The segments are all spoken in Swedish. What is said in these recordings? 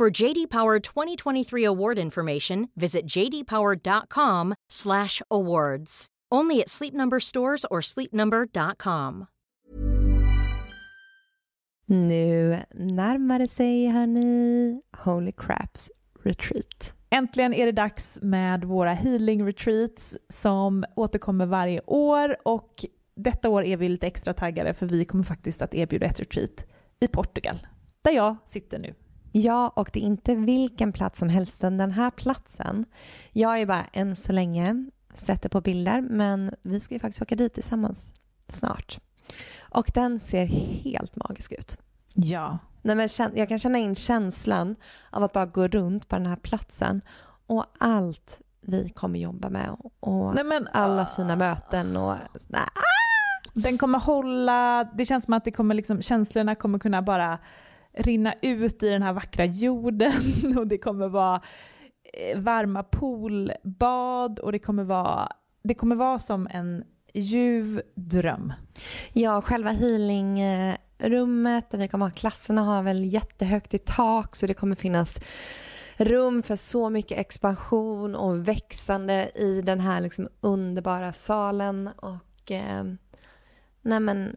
For JD Power 2023 award information, visit jdpower.com/awards. Only at Sleep Number stores or sleepnumber.com. Nu närmar det sig hörni Holy Craps Retreat. Äntligen är det dags med våra healing retreats som återkommer varje år och detta år är vi lite extra taggade för vi kommer faktiskt att erbjuda ett retreat i Portugal, där jag sitter nu. Ja, och det är inte vilken plats som helst, utan den här platsen. Jag är bara än så länge sätter på bilder, men vi ska ju faktiskt åka dit tillsammans snart. Och den ser helt magisk ut. Ja. Nej, men jag kan känna in känslan av att bara gå runt på den här platsen och allt vi kommer jobba med och Nej, men, alla uh, fina möten och nej. Den kommer hålla, det känns som att det kommer liksom, känslorna kommer kunna bara rinna ut i den här vackra jorden och det kommer vara eh, varma poolbad och det kommer vara, det kommer vara som en ljuv dröm. Ja, själva healingrummet där vi kommer ha klasserna har väl jättehögt i tak så det kommer finnas rum för så mycket expansion och växande i den här liksom underbara salen och eh, nej men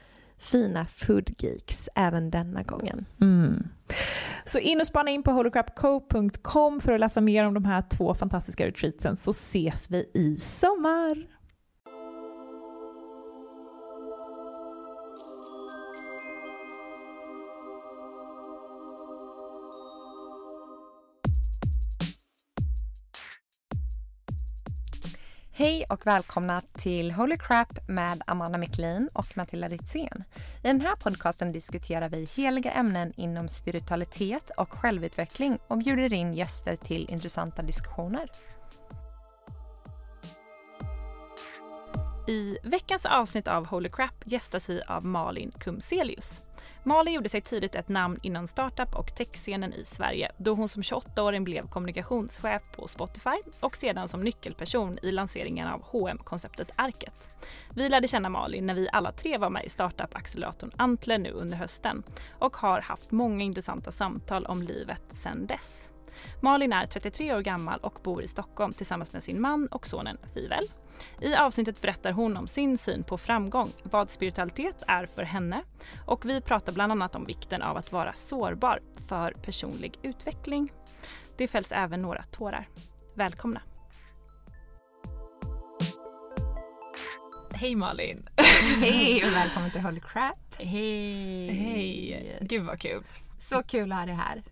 fina foodgeeks även denna gången. Mm. Så in och spana in på holocrapco.com för att läsa mer om de här två fantastiska retreatsen så ses vi i sommar. Hej och välkomna till Holy Crap med Amanda Micklin och Matilda Ritzén. I den här podcasten diskuterar vi heliga ämnen inom spiritualitet och självutveckling och bjuder in gäster till intressanta diskussioner. I veckans avsnitt av Holy Crap gästas vi av Malin Kumselius. Malin gjorde sig tidigt ett namn inom startup och techscenen i Sverige då hon som 28-åring blev kommunikationschef på Spotify och sedan som nyckelperson i lanseringen av hm konceptet Arket. Vi lärde känna Malin när vi alla tre var med i startup-acceleratorn Antler nu under hösten och har haft många intressanta samtal om livet sedan dess. Malin är 33 år gammal och bor i Stockholm tillsammans med sin man och sonen Fivel. I avsnittet berättar hon om sin syn på framgång, vad spiritualitet är för henne och vi pratar bland annat om vikten av att vara sårbar för personlig utveckling. Det fälls även några tårar. Välkomna! Hej Malin! Hej och välkommen till Holy Crap! Hej! Hej! Gud vad kul! Så kul att ha dig här.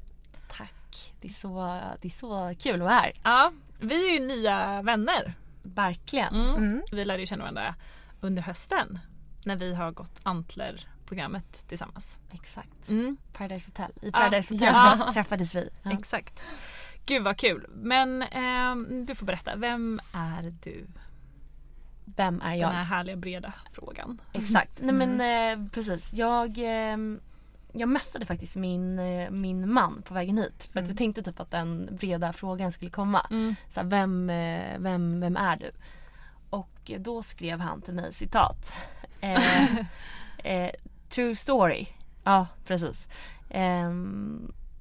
Tack! Det är så, det är så kul att vara här. Ja, vi är ju nya vänner Verkligen. Mm. Mm. Vi lärde ju känna varandra under hösten när vi har gått Antler-programmet tillsammans. Exakt. Mm. Paradise Hotel. I Paradise Hotel ja. träffades vi. Ja. Exakt. Gud vad kul. Men eh, du får berätta, vem är du? Vem är jag? Den här härliga breda frågan. Exakt. Nej men eh, precis. Jag eh, jag mässade faktiskt min, eh, min man på vägen hit. För mm. att jag tänkte typ att den breda frågan skulle komma. Mm. Så här, vem, eh, vem, vem är du? Och och då skrev han till mig citat. Eh, eh, true story. Ja precis. Eh,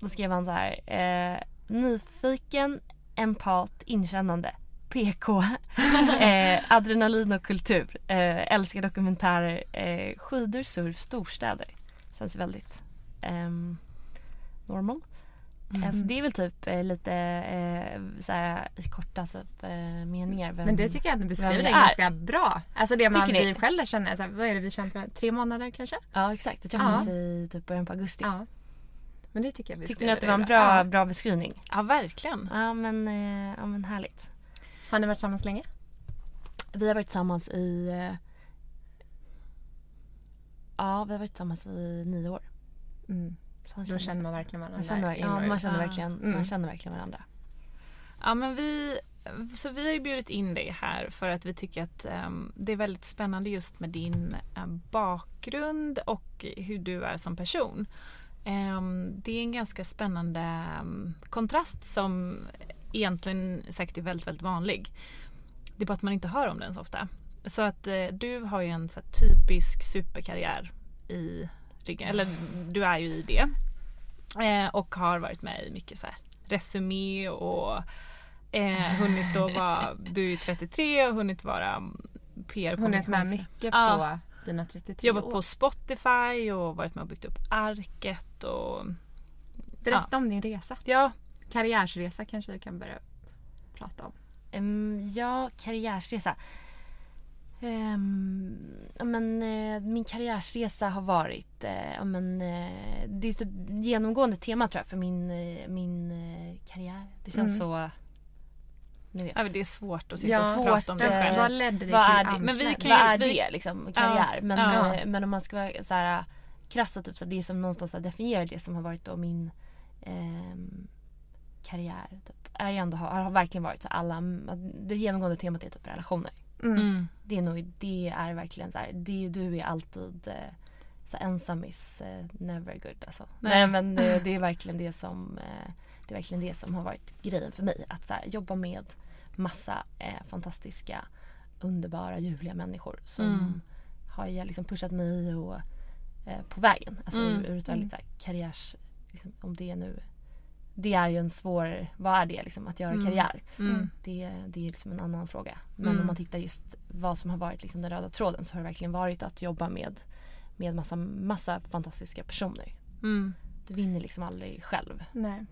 då skrev han så här. Eh, nyfiken, empat, inkännande. PK, eh, adrenalin och kultur, eh, älskar dokumentärer, eh, skidor, surf, storstäder. Känns väldigt ehm, normal. Mm. Så det är väl typ eh, lite eh, såhär, i korta typ, eh, meningar. Vem, Men det tycker jag att du beskriver det ganska bra. Alltså det man Tycker vi själv lär känna. Alltså, vad är det vi känt varandra? Tre månader kanske? Ja exakt, vi träffades Ja. i typ början på augusti. Ja. Men det tycker jag Tyckte ni att det var en bra, Ja. bra beskrivning? Ja, verkligen. Ja men, eh, ja men härligt. Har ni varit tillsammans länge? Vi har varit tillsammans i eh, Ja vi har varit tillsammans i nio år. Mm. Så han Då känner man verkligen varandra. man känner, ja, man känner verkligen, Mm. man känner verkligen varandra. Ja, men vi, så vi har ju bjudit in dig här för att vi tycker att ehm, det är väldigt spännande just med din eh, bakgrund och hur du är som person. Ehm, det är en ganska spännande ehm, kontrast som egentligen säkert är väldigt, väldigt vanlig. Det är bara att man inte hör om den så ofta. Så att eh, du har ju en så typisk superkarriär i ryggen, eller du är ju i det. Eh, och har varit med i mycket så här resumé och eh, hunnit att vara, du är 33 och hunnit vara PR Hunnit med mycket Ja. på dina 33 Jobbat år. på Spotify och varit med och byggt upp Arket och Berätta om din resa. ja, Karriärsresa kanske vi kan börja prata om. Em, ja, karriärsresa. Ja, men, eh, min karriärsresa har varit eh, ja, men, eh, det är så genomgående tema tror jag för min, eh, min eh, karriär. Det känns Mm. så... Vet. ja, det är svårt att sitta Ja, och prata om sig själv. eh, Vad ledde dig vad till är det? Men vi kan Vad är vi- det liksom? Karriär. men, ja. eh, men om man ska vara så här krass och typ så det som någonstans definierar det som har varit då min ehm, karriär. Typ, är ändå, har, har verkligen varit så alla, det genomgående temat är typ relationer. Mm. Mm. Det är nog, det är verkligen så här, det, du är alltid eh, så här, ensam is eh, never good alltså. Nej, Nej. men det, det är verkligen det som eh, det är verkligen det som har varit grejen för mig. Att så här, jobba med massa eh, fantastiska, underbara, ljuvliga människor som Mm. har ju liksom pushat mig och, eh, på vägen. Alltså Mm. ur, ur ett väldigt här, karriärs, liksom, om det nu det är ju en svår, vad är det liksom att göra Mm. karriär? Mm. Det, det är liksom en annan fråga. Men Mm. om man tittar just vad som har varit liksom den röda tråden så har det verkligen varit att jobba med, med massa, massa fantastiska personer. Mm. Du vinner liksom aldrig själv. Nej.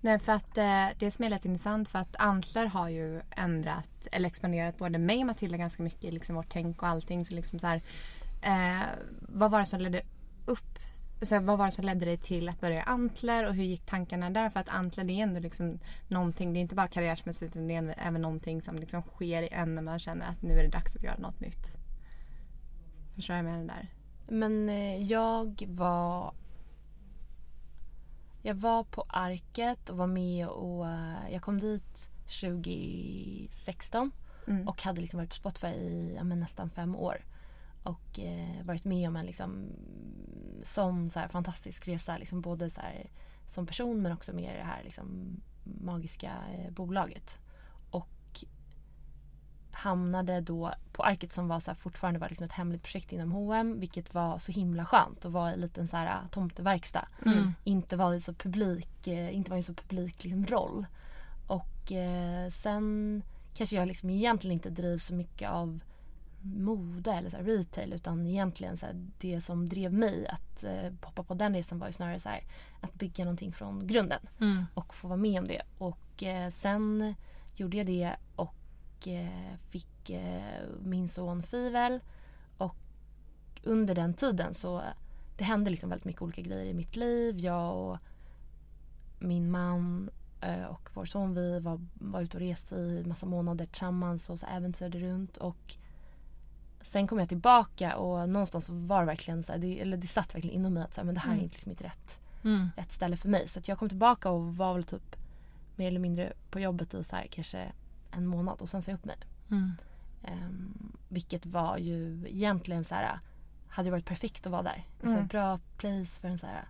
Nej, för att eh, det som är lite intressant för att Antler har ju ändrat eller expanderat både mig och Matilda ganska mycket i liksom vårt tänk och allting. Så liksom så här, eh, vad var det som ledde så här, vad var det som ledde dig till att börja Antler och hur gick tankarna där? För att Antler det är ändå liksom någonting, det är inte bara karriärsmässigt utan det är även någonting som liksom sker i en när man känner att nu är det dags att göra något nytt. Förstår jag med det där? Men eh, jag var Jag var på Arket och var med och eh, jag kom dit 2016 Mm. och hade liksom varit på Spotify i ja, nästan fem år. Och eh, varit med om en liksom, sån så här, fantastisk resa. Liksom, både så här, som person men också med det här liksom, magiska eh, bolaget. Och hamnade då på Arket som var så här, fortfarande var liksom ett hemligt projekt inom H&M vilket var så himla skönt att vara i en liten så här, tomteverkstad Mm. inte var i så publik, eh, inte var i så publik liksom, roll. Och eh, sen kanske jag liksom egentligen inte drivs så mycket av mode eller så retail utan egentligen så det som drev mig att eh, hoppa på den resan var ju snarare så här, att bygga någonting från grunden Mm. och få vara med om det. Och eh, sen gjorde jag det och eh, fick eh, min son Fivel. Och under den tiden så det hände liksom väldigt mycket olika grejer i mitt liv. Jag och min man eh, och vår son vi var, var ute och reste i massa månader tillsammans och så äventyrade runt. Och sen kom jag tillbaka och någonstans var det verkligen så här, det, eller det satt verkligen inom mig att så här, men det här är Mm. inte liksom inte rätt Mm. ett ställe för mig. Så jag kom tillbaka och var väl typ mer eller mindre på jobbet i så här, kanske en månad och sen sa jag upp mig. Mm. Um, vilket var ju egentligen så här hade varit perfekt att vara där. En så här Mm. bra place för en så här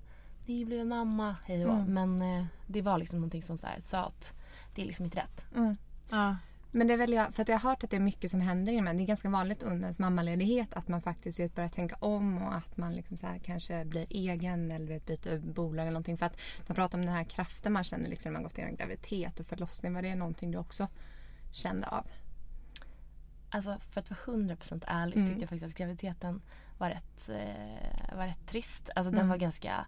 nybliven mamma, hej och. Mm. Men eh, det var liksom någonting som så här, sa att det är liksom inte rätt. Mm. Ja. Men det är väl jag, för att jag har hört att det är mycket som händer inom en. Det är ganska vanligt under ens mammaledighet att man faktiskt vet, börjar tänka om och att man liksom så här kanske blir egen eller vet, byter bolag eller någonting. För att man pratar om den här kraften man känner liksom när man gått igenom graviditet och förlossning. Var det någonting du också kände av? Alltså för att vara 100% ärlig Mm. tyckte jag faktiskt att graviditeten var rätt, eh, var rätt trist. Alltså den Mm. var ganska...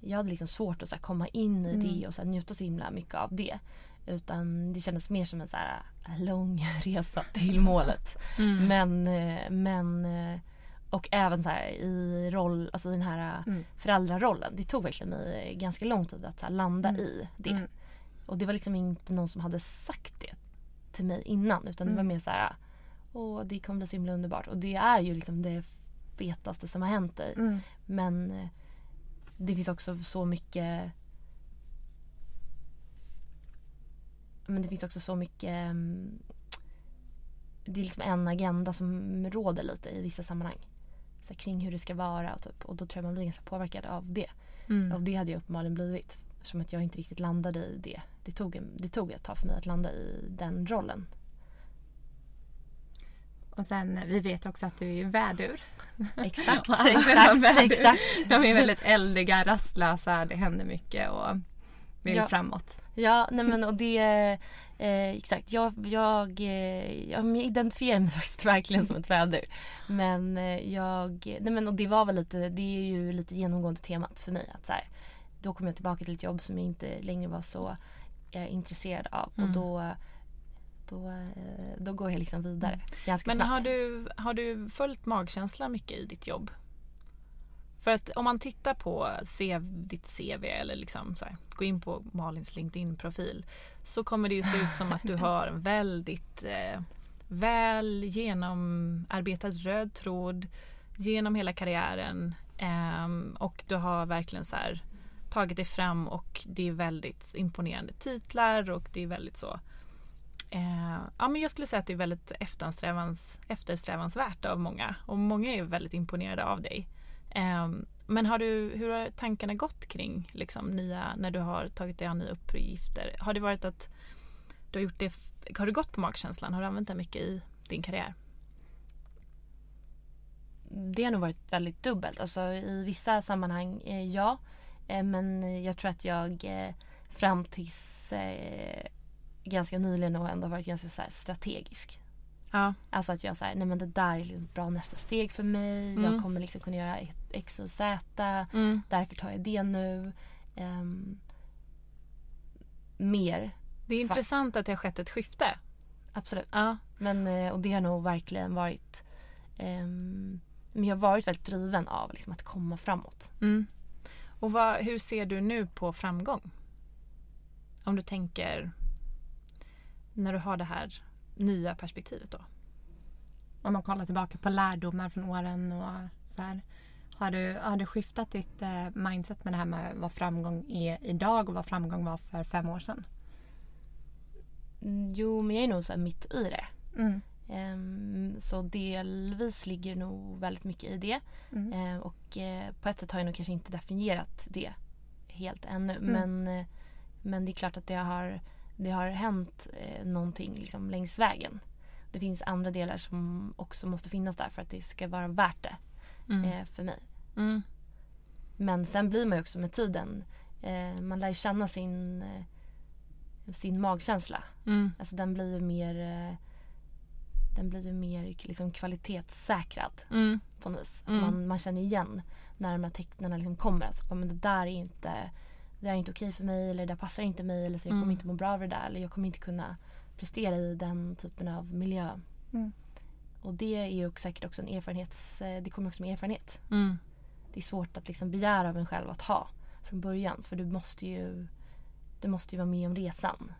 Jag hade liksom svårt att så komma in i Mm. det och så njuta så himla mycket av det. Utan det kändes mer som en så här, eh, lång resa till målet. Mm. Men, eh, men eh, och även så här i roll, alltså den här eh, Mm. föräldrarollen. Det tog verkligen mig ganska lång tid att här, landa Mm. i det. Mm. Och det var liksom inte någon som hade sagt det till mig innan. Utan det var Mm. mer så här, åh det kommer bli så himla underbart. Och det är ju liksom det fetaste som har hänt dig. Mm. Men det finns också så mycket Men det finns också så mycket mm, Det är liksom en agenda som råder lite i vissa sammanhang. Så kring hur det ska vara och, typ, och då tror jag man blir ganska påverkad av det. Mm. Och det hade jag uppenbarligen blivit. Eftersom att jag inte riktigt landade i det. Det tog, det tog ett tag för mig att landa i den rollen. Och sen vi vet också att du är värdur. Exakt, exakt, värdur, exakt. De är väldigt eldiga, rastlösa, det händer mycket och vill Ja. framåt. Ja, nej men och det... Eh, exakt, jag, jag, eh, jag identifierar mig faktiskt verkligen som ett väder. Men eh, jag... Nej men och det var väl lite... Det är ju lite genomgående temat för mig. Att så här, då kom jag tillbaka till ett jobb som jag inte längre var så eh, intresserad av. Mm. Och då... Då, eh, då går jag liksom vidare. Ganska Men snabbt. har du, har du följt magkänslan mycket i ditt jobb? För att om man tittar på CV, ditt CV eller liksom så här, gå in på Malins LinkedIn-profil så kommer det ju se ut som att du har en väldigt eh, väl genomarbetad röd tråd genom hela karriären ehm, och du har verkligen så här tagit dig fram och det är väldigt imponerande titlar och det är väldigt så Eh, ja, men jag skulle säga att det är väldigt eftersträvans, eftersträvansvärt av många och många är väldigt imponerade av dig. Ehm, men har du, hur har tankarna gått kring liksom, nya, när du har tagit dig an nya uppgifter? Har det varit att du har gjort det, har du gått på magkänslan? Har du använt det mycket i din karriär? det har nog varit väldigt dubbelt. Alltså, I vissa sammanhang, eh, ja. Eh, men jag tror att jag eh, fram tills eh, ganska nyligen och ändå varit ganska så här, strategisk. Ja. Alltså att jag säger, nej men det där är liksom ett bra nästa steg för mig. Mm. Jag kommer liksom kunna göra X och Z. Mm. Därför tar jag det nu. Ehm, mer, Det är intressant att det har skett ett skifte. absolut. Ja. Men, eh, och det har nog verkligen varit ehm, men jag har varit väldigt driven av liksom, att komma framåt. Mm. Och vad, hur ser du nu på framgång? Om du tänker när du har det här nya perspektivet då? Om man kollar tillbaka på lärdomar från åren och så här. Har du, har du skiftat ditt eh, mindset med det här med vad framgång är idag och vad framgång var för fem år sedan? Mm, Jo, men jag är nog så mitt i det. Mm. Ehm, så delvis ligger nog väldigt mycket i det. Mm. Ehm, och eh, på ett sätt har jag nog kanske inte definierat det helt ännu. Mm. Men, eh, men det är klart att det har, det har hänt eh, någonting liksom längs vägen. Det finns andra delar som också måste finnas där för att det ska vara värt det Mm. eh, för mig. Mm. Men sen blir man ju också med tiden, eh, man lär känna sin, eh, sin magkänsla. Mm. Alltså den blir ju mer, eh, den blir ju mer liksom kvalitetssäkrad Mm. på något vis. Mm. Man, man känner igen när de här tecknen liksom kommer. Alltså, men det där är inte, det där är inte okej för mig eller det där passar inte mig eller så jag Mm. kommer inte må bra av det där eller jag kommer inte kunna prestera i den typen av miljö. Mm. Och det är ju säkert också en erfarenhets, eh, det kommer också med erfarenhet. Mm. Det är svårt att liksom begära av en själv att ha från början för du måste ju, du måste ju vara med om resan.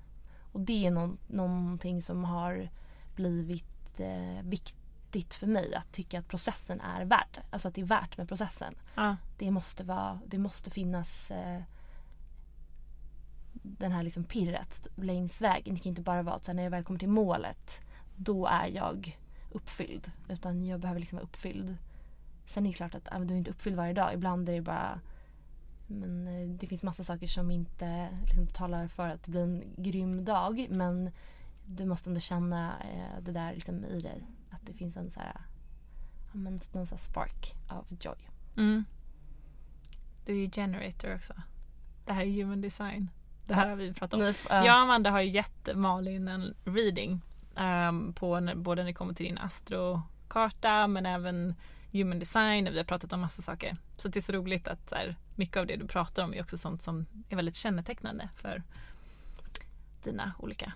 Och det är någon, någonting som har blivit eh, viktigt för mig att tycka att processen är värd. Alltså att det är värt med processen. Ja. Det måste, vara, det måste finnas eh, den här liksom pirret längs vägen. Det kan inte bara vara att när jag väl kommer till målet då är jag uppfylld. Utan jag behöver liksom vara uppfylld. Sen är det klart att äh, du är inte uppfylld varje dag. Ibland är det bara men eh, det finns massa saker som inte liksom, talar för att det blir en grym dag. Men du måste ändå känna eh, det där liksom i dig. Att det finns en så här, ja, men, någon så här spark av joy. Mm. Du är ju generator också. Det här är human design. Det här har vi pratat om. Ni, Jag och Amanda har ju gett Malin en reading ehm, på både när det kommer till din astrokarta men även human design och vi har pratat om massa saker. Så det är så roligt att så här, mycket av det du pratar om är också sånt som är väldigt kännetecknande för dina olika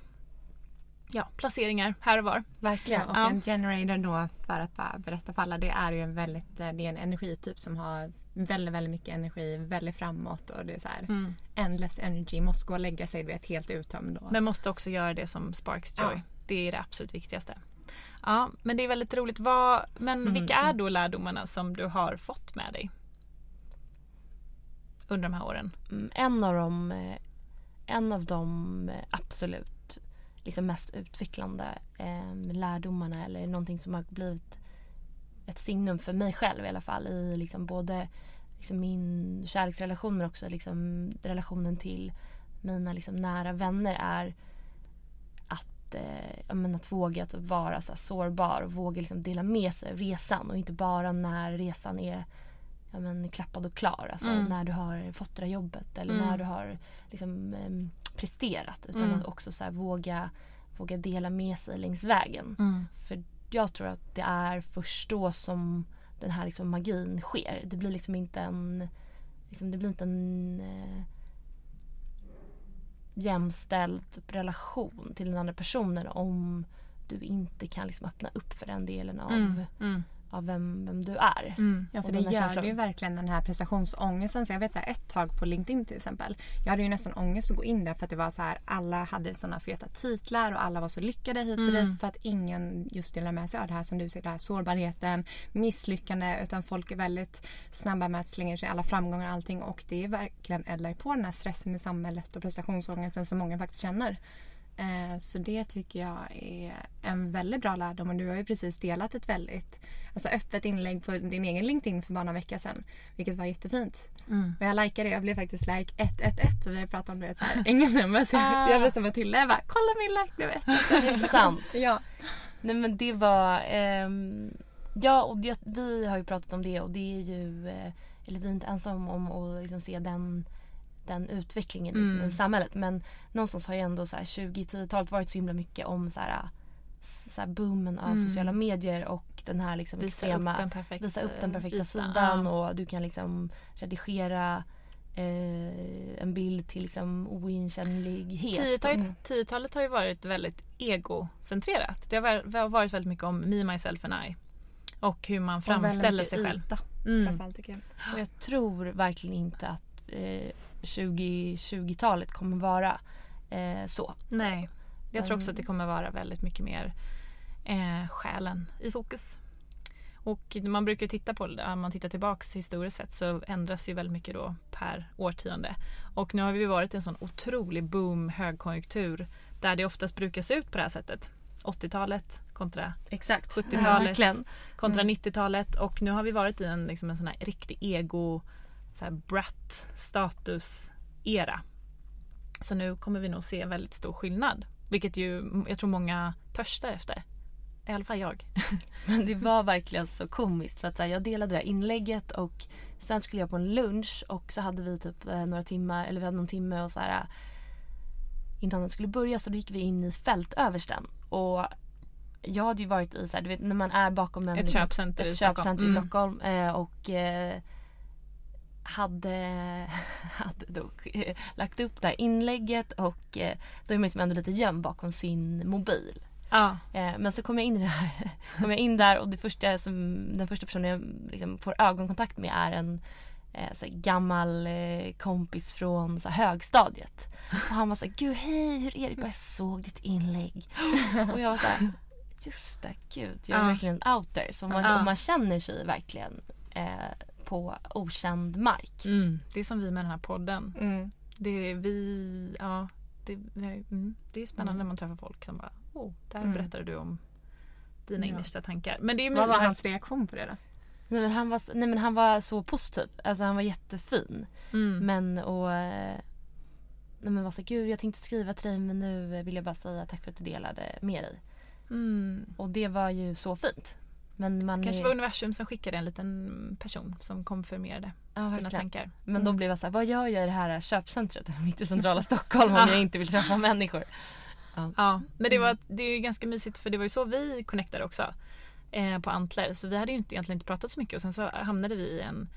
ja, placeringar här och var. Verkligen. Och Ja. en generator då för att bara berätta för alla det är ju en väldigt eh, det är en energityp som har väldigt väldigt mycket energi, väldigt framåt och det är så här endless energy, måste gå och lägga sig vet helt uttömd. Men måste också göra det som sparks joy. Ja. Det är det absolut viktigaste. Ja, men det är väldigt roligt. Vad, men Mm, vilka är då lärdomarna som du har fått med dig? Under de här åren? Mm, En av dem, eh, en av de eh, absolut liksom mest utvecklande eh, lärdomarna eller någonting som har blivit ett signum för mig själv i alla fall i liksom både liksom min kärleksrelation men också liksom relationen till mina liksom nära vänner är att, eh, ja, men att våga att vara så sårbar och våga liksom dela med sig av resan och inte bara när resan är ja, men, klappad och klar. Alltså Mm. när du har fått det där jobbet eller Mm. när du har liksom, em, presterat. Utan Mm. att också så här, våga, våga dela med sig längs vägen. För jag tror att det är först då som den här liksom magin sker. Det blir liksom inte en, liksom, det blir inte en eh, jämställd relation till den andra personen om du inte kan liksom öppna upp för den delen av, Mm. Mm av vem, vem du är. Ja, för det gör känslan. det ju verkligen den här prestationsångesten. Så jag vet så här, ett tag på LinkedIn till exempel. Jag hade ju nästan ångest att gå in där för att det var så här alla hade sådana feta titlar och alla var så lyckade hit och Mm. dit för att ingen just delar med sig av det här som du säger, det här sårbarheten, misslyckande utan folk är väldigt snabba med att slänga sig alla framgångar och allting och det är verkligen eldar på den här stressen i samhället och prestationsångesten som många faktiskt känner. Eh, Så det tycker jag är en väldigt bra lärdom och du har ju precis delat ett väldigt alltså öppet inlägg på din egen LinkedIn för bara några veckor sedan. Vilket var jättefint. Och jag likade det. Jag blev faktiskt like 111 och vi har pratat om det så här engelnummer så jag, Ah. jag som Matilda. Jag bara kolla min like blev 111. Det är sant. Ja. Nej men det var, ehm, ja och det, vi har ju pratat om det och det är ju, eh, eller vi är inte ensamma om att liksom se den, den utvecklingen liksom Mm. i samhället. Men någonstans har ju ändå så här 20-10-talet varit så himla mycket om så här, så här boomen av Mm. sociala medier och den här liksom Visa extrema, upp den perfekta, visa upp den perfekta ytan. sidan Ja. och du kan liksom redigera eh, en bild till liksom oigenkännlighet. 10-talet 10-talet har ju varit väldigt egocentrerat. Det har var- har varit väldigt mycket om me, myself and I. Och hur man framställer sig själv. Yta, Mm. jag. Och jag tror verkligen inte att eh, 2020-talet kommer vara eh, så. Nej, jag tror också att det kommer vara väldigt mycket mer eh, själen i fokus. Och man brukar titta på, om man tittar tillbaks historiskt sett så ändras ju väldigt mycket då per årtionde. Och nu har vi varit i en sån otrolig boom, högkonjunktur där det oftast brukar se ut på det här sättet. 80-talet kontra Exakt. 70-talet verkligen. kontra Mm. 90-talet och nu har vi varit i en, liksom en sån här riktig ego så här brat status era. Så nu kommer vi nog se en väldigt stor skillnad. Vilket ju jag tror många törstar efter. I alla fall jag. Men det var verkligen så komiskt för att här, jag delade det här inlägget och sen skulle jag på en lunch och så hade vi typ eh, några timmar, eller vi hade någon timme och så här eh, innan den skulle börja så då gick vi in i fältöversten och jag hade ju varit i så här, du vet när man är bakom en Ett liksom, köpcenter i ett Stockholm. köpcenter i Mm. Stockholm eh, och eh, hade, hade då eh, lagt upp det här inlägget och eh, då är man liksom ändå lite gömd bakom sin mobil. Ja. Eh, men så kom jag in i det här. kom jag in där och det första som, den första personen jag liksom får ögonkontakt med är en så gammal kompis från så högstadiet. Och han var så här, gud hej hur är det? Jag såg ditt inlägg. och jag var så här, just det, gud jag är Ja. verkligen out there. Så man, Ja. man känner sig verkligen eh, på okänd mark. Mm. Det är som vi med den här podden. Mm. Det är vi, ja. Det, mm. det är spännande när man träffar folk som bara, oh, där Mm. berättar du om dina Ja. innersta tankar. Men det är Vad var hans reaktion på det då? Nej, men han var, nej men han var så positiv. Alltså han var jättefin. Mm. Men och... eh, nej men var så gud jag tänkte skriva till dig men nu vill jag bara säga tack för att du delade med dig. Mm. Och det var ju så fint. Men man Kanske är, var universum som skickade en liten person som konfirmerade ja, dina tankar. Men då Mm. blev jag så här, vad gör jag i det här köpcentret mitt i centrala Stockholm om jag inte vill träffa människor? Ja, men det, var, Mm. det är ju ganska mysigt för det var ju så vi connectade också. Eh, på Antler. Så vi hade ju inte, egentligen inte pratat så mycket och sen så hamnade vi i en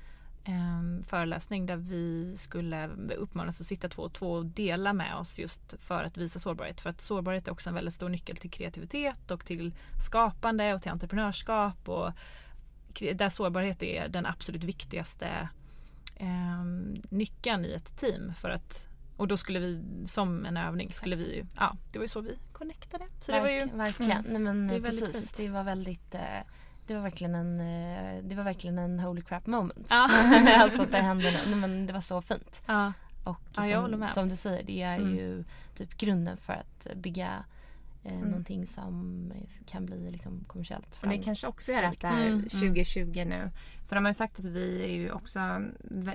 eh, föreläsning där vi skulle uppmanas att sitta två och två och dela med oss just för att visa sårbarhet. För att sårbarhet är också en väldigt stor nyckel till kreativitet och till skapande och till entreprenörskap. Och där sårbarhet är den absolut viktigaste eh, nyckeln i ett team. För att, och då skulle vi som en övning skulle vi ju, ja det var ju så vi connectade. Så det var ju Verk- Verkligen. Nej, men, Det är eh, väldigt precis. fint. Det var väldigt eh, det var verkligen en, eh, det var verkligen en holy crap moment. Ja. alltså att det hände. Nej, men det var så fint. Ja. Och Ja, jag håller som, med. som du säger, det är Mm. ju typ grunden för att bygga eh, Mm. någonting som kan bli liksom kommersiellt Och det kanske också är att det framgångsrikt. är Mm, 2020 nu. För de har ju sagt att vi är ju också,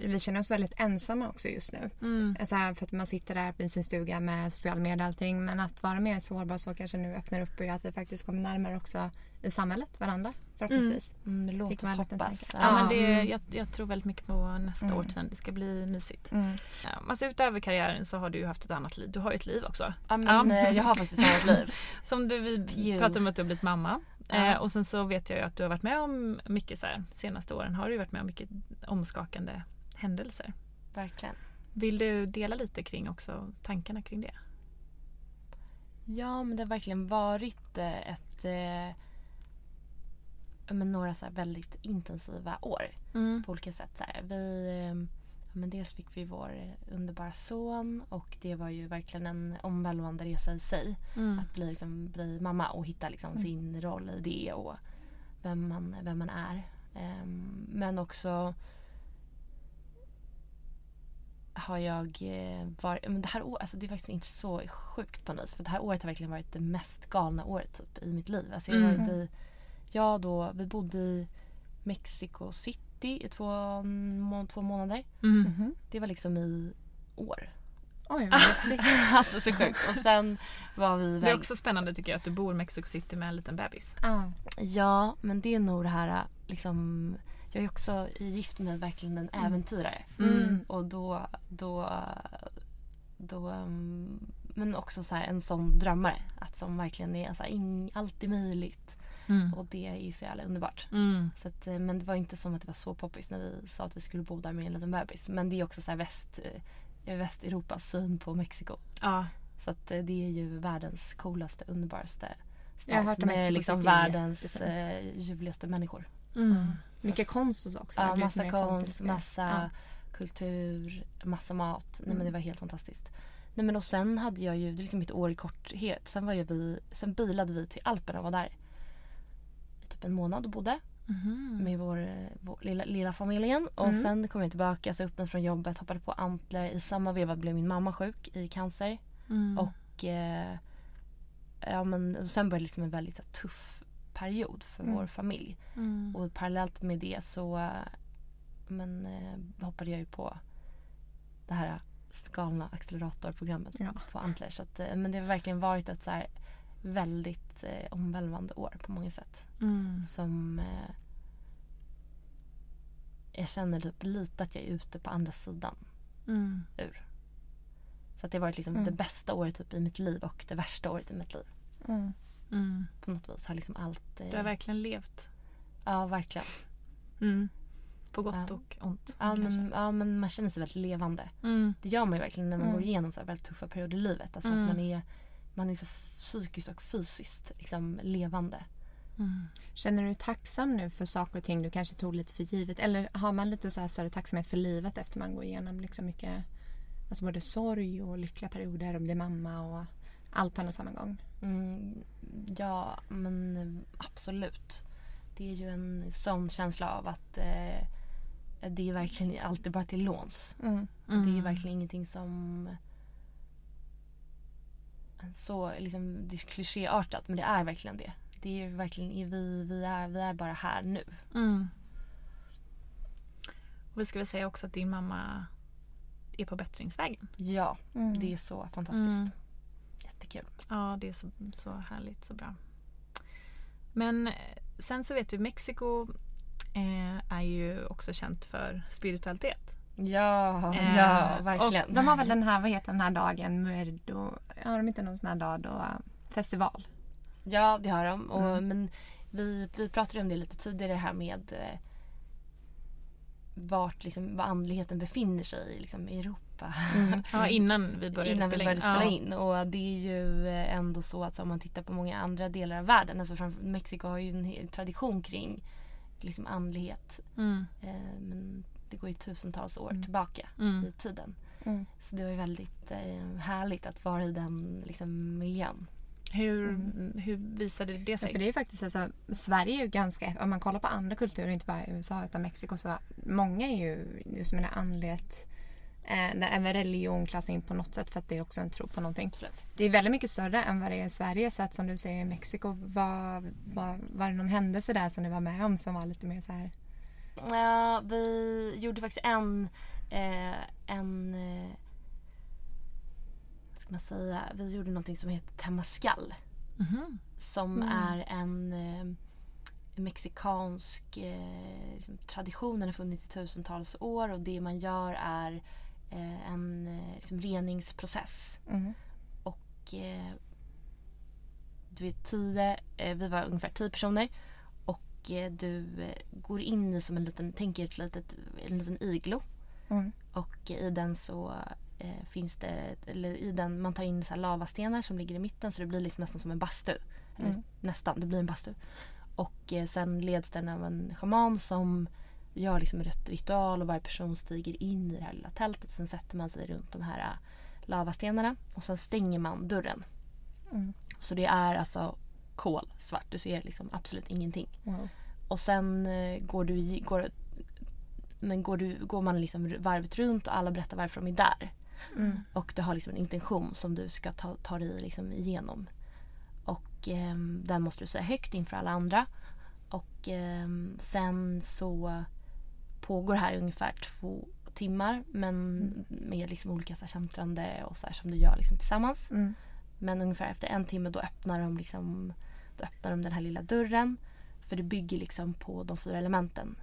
vi känner oss väldigt ensamma också just nu. Mm. Så här, för att man sitter där i sin stuga med sociala medier och allting. Men att vara mer sårbar så kanske nu öppnar upp och gör att vi faktiskt kommer närmare också i samhället varandra förhoppningsvis. Mm, låt Fick oss hoppas. Ja, men det, Mm. jag, jag tror väldigt mycket på nästa Mm. år sen. Det ska bli mysigt. Mm. Alltså utöver karriären så har du haft ett annat liv. Du har ju ett liv också. Ja, men, Ja. eh, Jag har faktiskt ett annat liv. Som du, vi pratade om att du har blivit mamma. Ja. Eh, och sen så vet jag ju att du har varit med om mycket så här, senaste åren har du varit med om mycket omskakande händelser. Verkligen. Vill du dela lite kring också tankarna kring det? Ja, men det har verkligen varit eh, ett eh, men några så väldigt intensiva år på olika sätt. Så här. Vi, eh, men dels fick vi vår eh, underbara son och det var ju verkligen en omvälvande resa i sig. Mm. Att bli, liksom, bli mamma och hitta liksom, sin roll i det och vem man, vem man är. Ehm, men också har jag eh, varit... Men det här året, alltså det är faktiskt inte så sjukt på något vis. För det här året har verkligen varit det mest galna året typ, i mitt liv. Alltså jag har Mm. varit i... Jag då, vi bodde i Mexico City i två, må, två månader. Mm. Mhm. Det var liksom i år. Oj, alltså så sjukt. Och sen var vi Det är iväg också spännande tycker jag att du bor i Mexico City med en liten bebis. Ja. Ja, men det är nog det här liksom... Jag är också gift med verkligen en äventyrare. Mm. Och då... då, då um, men också så här en sån drömmare. Att som verkligen är så här, allt är möjligt. Mm. Och det är ju så jävla underbart. Mm. Så att, eh, men det var inte som att det var så poppis när vi sa att vi skulle bo där med en liten bebis. Men det är också så här väst, eh, Västeuropas syn på Mexiko. Ja. Så att eh, det är ju världens coolaste, underbaraste Jag har stat hört om med liksom världens eh, ljuvligaste människor. Mm. Mycket konst och så också. Ja, massa konst, massa Ja. kultur, massa mat. Nej Mm. men det var helt fantastiskt. Nej men och sen hade jag ju, det är liksom mitt år i korthet. Sen var ju vi, sen bilade vi till Alperna och var där typ en månad och bodde Mhm. med vår, eh, vår lilla, lilla familjen. Och Mm. sen kom jag tillbaka, så upp mig från jobbet, hoppade på Antler. I samma veva blev min mamma sjuk i cancer. Mm. Och eh, ja, men, och sen började liksom en väldigt så tuff period för Mm. vår familj. Mm. Och parallellt med det så eh, men, eh, hoppade jag ju på det här skalna acceleratorprogrammet Ja. på Antler. Så att, eh, men det har verkligen varit ett så här väldigt eh, omvälvande år på många sätt. Mm. Som eh, jag känner typ lite att jag är ute på andra sidan Mm. ur. Så att det har varit liksom Mm. det bästa året typ i mitt liv och det värsta året i mitt liv. Mm. Mm. På något vis har liksom allt... eh, Du har verkligen levt. Ja, verkligen. Mm. På gott Ja. och ont. Ja men, ja men man känner sig väldigt levande. Mm. Det gör man ju verkligen när man Mm. går igenom så här väldigt tuffa perioder i livet. Alltså Mm. att man är, man är så psykiskt och fysiskt liksom levande. Mm. Känner du dig tacksam nu för saker och ting du kanske tog lite för givet? Eller har man lite så här större tacksamhet för livet efter man går igenom liksom mycket Alltså både sorg och lyckliga perioder och blir mamma och allt på en och samma gång. Mm, ja men absolut. Det är ju en sån känsla av att eh, det är verkligen alltid bara till låns. Mm. Det är verkligen ingenting som så liksom, det är klichéartat men det är verkligen det. Det är verkligen, vi, vi, är, vi är bara här nu. Mm. Och vi ska väl säga också att din mamma är på bättringsvägen. Ja, Mm. det är så fantastiskt. Mm. Jättekul. Ja, det är så, så härligt, så bra. Men eh, sen så vet du, Mexiko eh, är ju också känt för spiritualitet. Ja, Eh, ja och verkligen. De har väl den här, vad heter den här dagen, Muerdo, har de inte någon sån här dag då, festival? Ja, det har de. Och, Mm. Men vi, vi pratade om det lite tidigare här med eh, vart liksom, vad andligheten befinner sig i liksom, i Europa. Ja, innan vi började Innan vi spela började in. spela ja. in. Och det är ju eh, ändå så att så om man tittar på många andra delar av världen. Alltså framför, Mexiko har ju en hel tradition kring liksom andlighet. Mm, Eh, men det går ju tusentals år Mm. tillbaka mm. i tiden. Mm. Så det var ju väldigt eh, härligt att vara i den liksom, miljön. Hur, Mm. hur visade det Ja, sig? för det är faktiskt alltså, Sverige är ju ganska, om man kollar på andra kulturer, inte bara USA utan Mexiko, så många är ju just med andlighet, eh, där även religion klassas in på något sätt för att det är också en tro på någonting. Absolut. Det är väldigt mycket större än vad det är i Sverige. Så att som du säger i Mexiko, var, var, var det någon händelse där som du var med om som var lite mer så här? Ja, vi gjorde faktiskt en, eh, en eh, vad ska man säga, vi gjorde någonting som heter Temazcal. Mhm. Som Mm. är en eh, mexikansk eh, liksom, tradition. Den har funnits i tusentals år och det man gör är eh, en liksom, reningsprocess. Mm. Och eh, du vet tio, vi var ungefär tio personer du eh, går in i som en liten, tänker ett litet, en liten iglo Mm. och i den så eh, finns det, eller i den, man tar in så lavastenar som ligger i mitten så det blir liksom nästan som en bastu. Eller Mm. nästan, det blir en bastu. Och eh, sen leds den av en schaman som gör liksom en rit- ritual och varje person stiger in i det här lilla tältet. Sen sätter man sig runt de här eh, lavastenarna och sen stänger man dörren. Mm. Så det är alltså kolsvart. Du ser liksom absolut ingenting. Wow. Och sen eh, går du går, men går, du, går man liksom varvet runt och alla berättar varför de är där. Mm. Och du har liksom en intention som du ska ta, ta dig liksom igenom. Och ehm, den måste du säga högt inför alla andra. Och ehm, sen så pågår det här ungefär två timmar. Men med liksom olika så här och så här som du gör liksom tillsammans. Mm. Men ungefär efter en timme då öppnar de, liksom, då öppnar de den här lilla dörren. För det bygger liksom på de fyra elementen.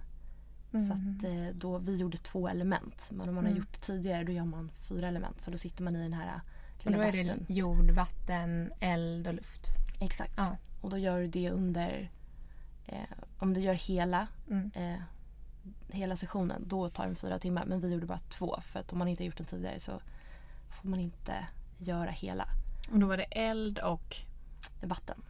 Mm. Så att eh, då, vi gjorde två element. Men om man har Mm. gjort det tidigare då gör man fyra element. Så då sitter man i den här Och lilla då är det bastun. jord, vatten, eld och luft. Exakt. Ja. Och då gör du det under... Eh, om du gör hela, Mm. eh, hela sessionen då tar den fyra timmar. Men vi gjorde bara två. För att om man inte har gjort den tidigare så får man inte göra hela Och då var det eld och vatten.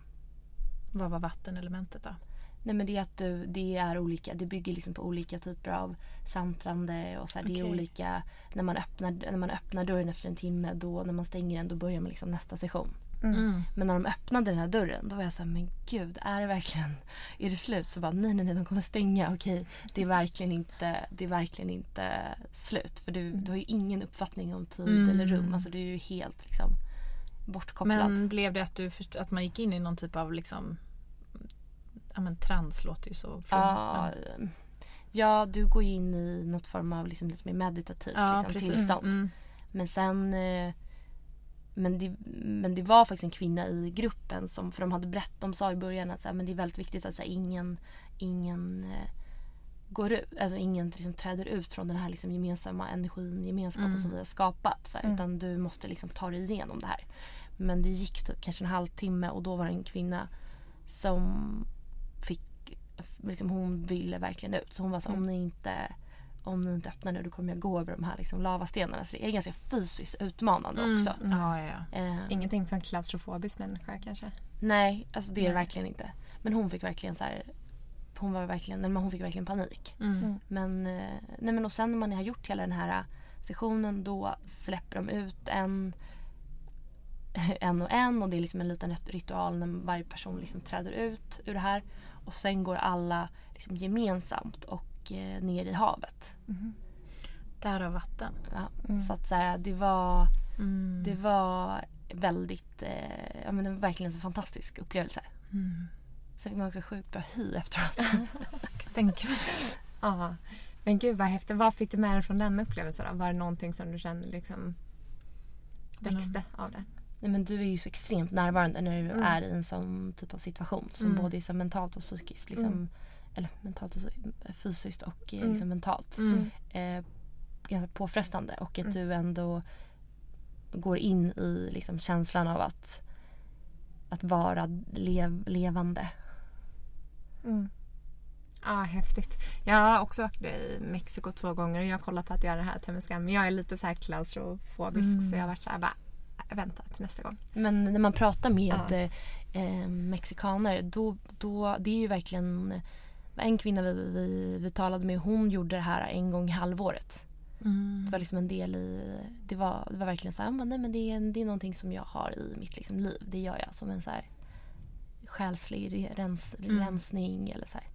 Vad var vattenelementet då? Nej men det är att du, det är olika, det bygger liksom på olika typer av chantrande och så här, det är olika när man, öppnar, när man öppnar dörren efter en timme då när man stänger den då börjar man liksom nästa session. Mm. Men när de öppnade den här dörren då var jag så här, men gud är det verkligen, är det slut? Så bara nej nej nej de kommer stänga, okej det är verkligen inte, det är verkligen inte slut. För du, du har ju ingen uppfattning om tid Mm. eller rum, alltså du är ju helt liksom bortkopplad. Men blev det att, du, att man gick in i någon typ av liksom Ja men trans låter ju så flummigt, Ja, men- ja, du går ju in i något form av liksom lite mer meditativt ja liksom, tillstånd. Mm. Men sen eh, men det, men det var faktiskt en kvinna i gruppen som, för de hade berättat, de sa i början att så här, men det är väldigt viktigt att så här, ingen, ingen eh, går ut, alltså ingen liksom, träder ut från den här liksom, gemensamma energin, gemenskapen Mm. som vi har skapat. Så här, Mm. Utan du måste liksom ta dig igenom det här. Men det gick typ kanske en halvtimme och då var det en kvinna som fick, liksom, hon ville verkligen ut. Så hon var så här, om ni inte om ni inte öppnar nu då kommer jag gå över de här liksom, lavastenarna. Så det är ganska fysiskt utmanande Mm. också. Ja, ja, ja. Eh, Ingenting för en klaustrofobisk människa kanske? Nej, alltså det är det verkligen inte. Men hon fick verkligen så här, hon var verkligen, nej, men hon fick verkligen panik. Mm. Mm. Men, eh, nej men och sen när man har gjort hela den här eh, sessionen då släpper de ut en en och en och det är liksom en liten rit- ritual när varje person liksom träder ut ur det här. Och sen går alla liksom gemensamt och eh, ner i havet. Mhm. Därav vatten. Ja. Mm. Så att så här, det var Mm. det var väldigt, eh, ja men det var verkligen en fantastisk upplevelse. Mm. Sen fick man också sjukt bra hy efteråt. Tänk. Ja. Men gud vad häftigt. Vad fick du med dig från den upplevelsen då? Var det någonting som du kände liksom växte av det? Nej, men du är ju så extremt närvarande när du Mm. är i en sån typ av situation som Mm. både är mentalt och psykiskt. Liksom, Mm. Eller mentalt och fysiskt och eh, Mm. liksom mentalt. Mm. Eh, ganska påfrestande och att Mm. du ändå går in i liksom, känslan av att, att vara lev, levande. Mm. Ja, häftigt. Jag har också varit i Mexiko två gånger och jag kollar på att göra det här Temescal. Men jag är lite så här klaustrofobisk Mm. så jag har varit så här bara "Äh, vänta till nästa gång. Men när man pratar med Ja. eh, mexikaner då, då det är ju verkligen en kvinna vi, vi, vi talade med hon gjorde det här en gång i halvåret. Mm. Det var liksom en del i, det var, det var verkligen så här, men nej men det är, det är någonting som jag har i mitt liksom liv. Det gör jag som en så här själslig re- rens, Mm. rensning eller så här.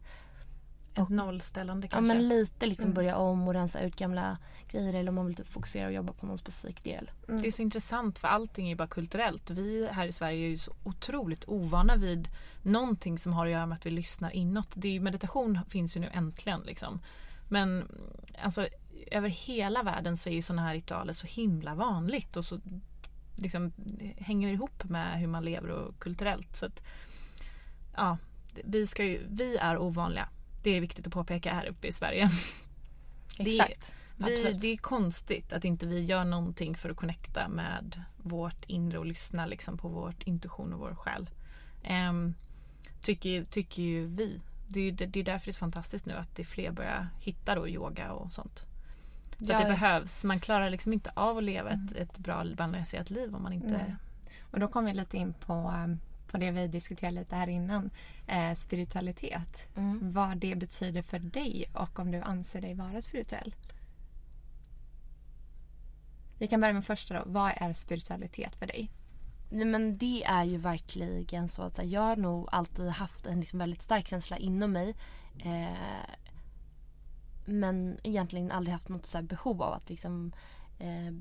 Ett nollställande Ja kanske. men lite liksom Mm. börja om och rensa ut gamla grejer eller om man vill typ fokusera och jobba på någon specifik del. Mm. Det är så intressant för allting är ju bara kulturellt. Vi här i Sverige är ju så otroligt ovana vid någonting som har att göra med att vi lyssnar inåt. Det är ju, meditation finns ju nu äntligen liksom. Men alltså över hela världen så är ju sådana här ritualer så himla vanligt och så liksom hänger ihop med hur man lever och kulturellt. Så att, ja, vi, ska ju, vi är ovanliga. Det är viktigt att påpeka här uppe i Sverige. Det- Exakt. Vi, Absolut. det är konstigt att inte vi gör någonting för att connecta med vårt inre och lyssna liksom på vår intuition och vår själ. Ehm, tycker, tycker ju vi. Det är, ju- det är därför det är så fantastiskt nu att det är fler börjar hitta då yoga och sånt. För att Ja, det behövs. Man klarar liksom inte av att leva ett, Mm. ett bra balanserat liv om man inte... Nej. Och då kommer vi lite in på, um, på det vi diskuterade lite här innan. Eh, spiritualitet. Mm. Vad det betyder för dig och om du anser dig vara spirituell. Vi kan börja med första då. Vad är spiritualitet för dig? Nej men det är ju verkligen så att så här, jag har nog alltid haft en liksom väldigt stark känsla inom mig. Eh, men egentligen aldrig haft något så här behov av att liksom eh,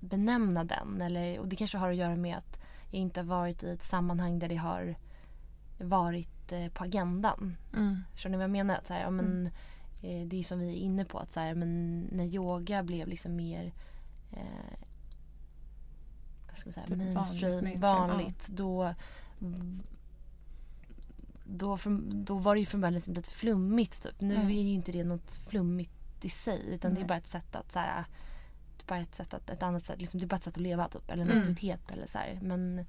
benämna den. Eller, och det kanske har att göra med att jag inte har varit i ett sammanhang där det har varit eh, på agendan. Mm. Förstår ni vad jag menar? Att så här, ja, men, eh, det är som vi är inne på. att så här, men När yoga blev liksom mer eh, vad ska man säga, Typ vanligt, mainstream, mainstream, vanligt, då då, från, då var det ju från början liksom lite flummigt. Typ. Nu Mm. är ju inte det något flummigt i sig utan det är Nej. bara ett sätt att så här, bara ett sätt att, ett annat sätt, liksom, det är bara ett sätt att leva typ, eller en Mm. aktivitet eller så här. Men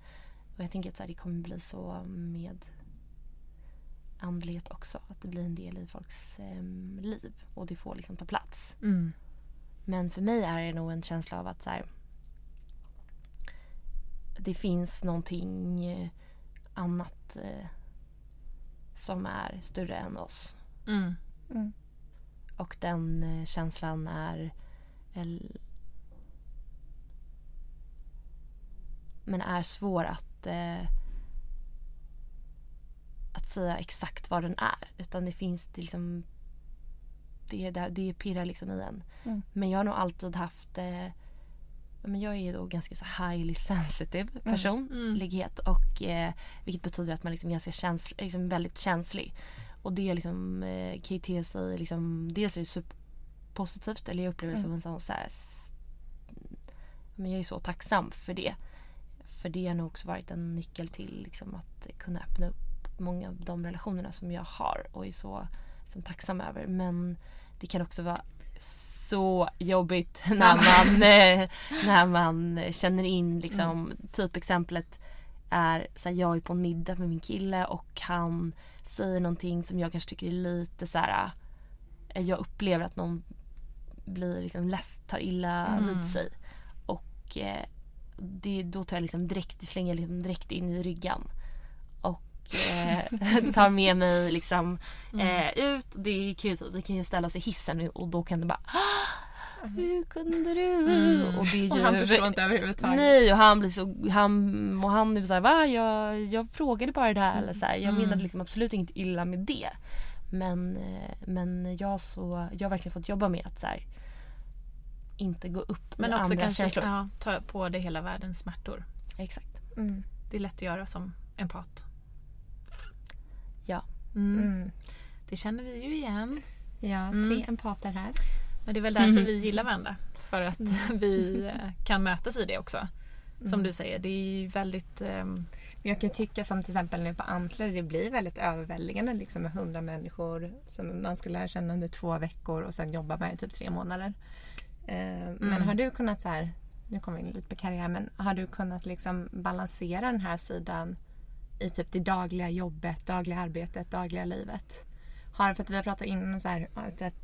och jag tänker att så här, det kommer bli så med andlighet också. Att det blir en del i folks em, liv och det får liksom ta plats. Mm. Men för mig är det nog en känsla av att så här, det finns någonting eh, annat eh, som är större än oss. Mm. Och den eh, känslan är men är svår att eh, att säga exakt vad den är. Utan det finns det liksom det, det, det pirrar liksom i en. Mm. Men jag har nog alltid haft eh, men jag är ju då ganska så highly sensitive personlighet och eh, vilket betyder att man liksom är ganska känslig, liksom väldigt känslig. Och det liksom, eh, kan ju te sig liksom, dels är det superpositivt eller jag upplever det som en sån så här, men jag är så tacksam för det. För det har nog också varit en nyckel till liksom, att kunna öppna upp många av de relationerna som jag har och är så som tacksam över. Men det kan också vara så jobbigt när man, eh, när man känner in liksom, typexemplet är så här, jag är på en middag med min kille och han säger någonting som jag kanske tycker är lite så här. eh, Jag upplever att någon blir liksom less, tar illa Mm. vid sig. Och eh, det, då tar jag liksom direkt, slänger liksom direkt in i ryggan. Och eh, tar med mig liksom eh, ut. Det är kul, vi kan ju ställa oss i hissen nu och då kan det bara "Ah, Hur kunde du? Mm. Och, ju, Och han förstår inte överhuvudtaget. Nej och han blir så, han, och han är så här, va? Jag, jag frågade bara det här eller så här. Jag Mm. menade liksom absolut inget illa med det. Men, eh, men jag, så, jag har verkligen fått jobba med att så här, inte gå upp Men också andras kanske känslor. ja, ta på dig hela världens smärtor. Exakt. Mm. Det är lätt att göra som empat. Ja. Mm. Mm. Det känner vi ju igen. Ja, tre Mm. empater här. Men det är väl därför Mhm. vi gillar varandra. För att vi eh, kan mötas i det också. Som Mm. du säger, det är ju väldigt... Men Jag kan tycka som till exempel nu på Antler, det blir väldigt överväldigande liksom med hundra människor som man ska lära känna under två veckor och sen jobba med i typ tre månader. Eh, Men Mm. har du kunnat så här, nu kommer vi in lite på karriär, men har du kunnat liksom balansera den här sidan i typ det dagliga jobbet, dagliga arbetet, dagliga livet? Har, för att vi har pratat innan så här,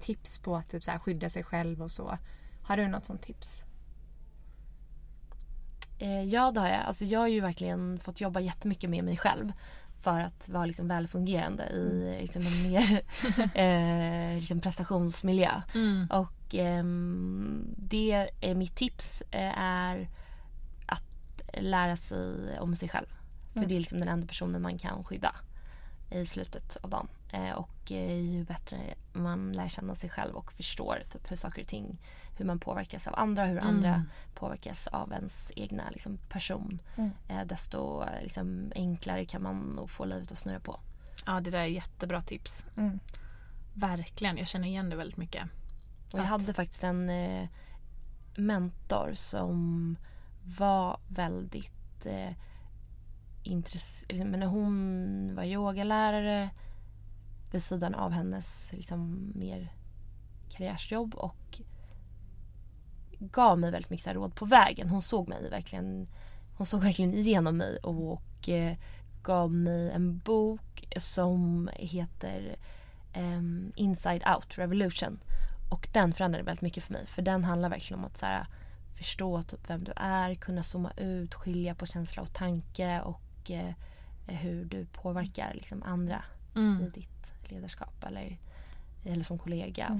tips på att typ så här, skydda sig själv och så. Har du något sånt tips? Eh, ja det har jag. Alltså, jag har ju verkligen fått jobba jättemycket med mig själv. För att vara liksom välfungerande i liksom en mer eh, liksom prestationsmiljö. Och ehm, det är mitt tips eh, är att lära sig om sig själv. För Mm. det är liksom den enda personen man kan skydda i slutet av dagen. Eh, och eh, ju bättre man lär känna sig själv och förstår typ, hur saker och ting, hur man påverkas av andra, hur andra påverkas av ens egna liksom, person. Mm. Desto liksom, enklare kan man få livet att snurra på. Ja, det där är jättebra tips. Mm. Verkligen, jag känner igen det väldigt mycket. Och jag hade faktiskt en eh, mentor som var väldigt eh, intresserad. Men när hon var yogalärare vid sidan av hennes liksom, mer karriärsjobb och gav mig väldigt mycket råd på vägen. Hon såg mig verkligen hon såg verkligen igenom mig och, och eh, gav mig en bok som heter ehm, Inside Out Revolution. Och den förändrade väldigt mycket för mig. För den handlar verkligen om att så här, förstå typ vem du är, kunna zooma ut, skilja på känsla och tanke och eh, hur du påverkar liksom, andra i ditt ledarskap eller, eller som kollega. Och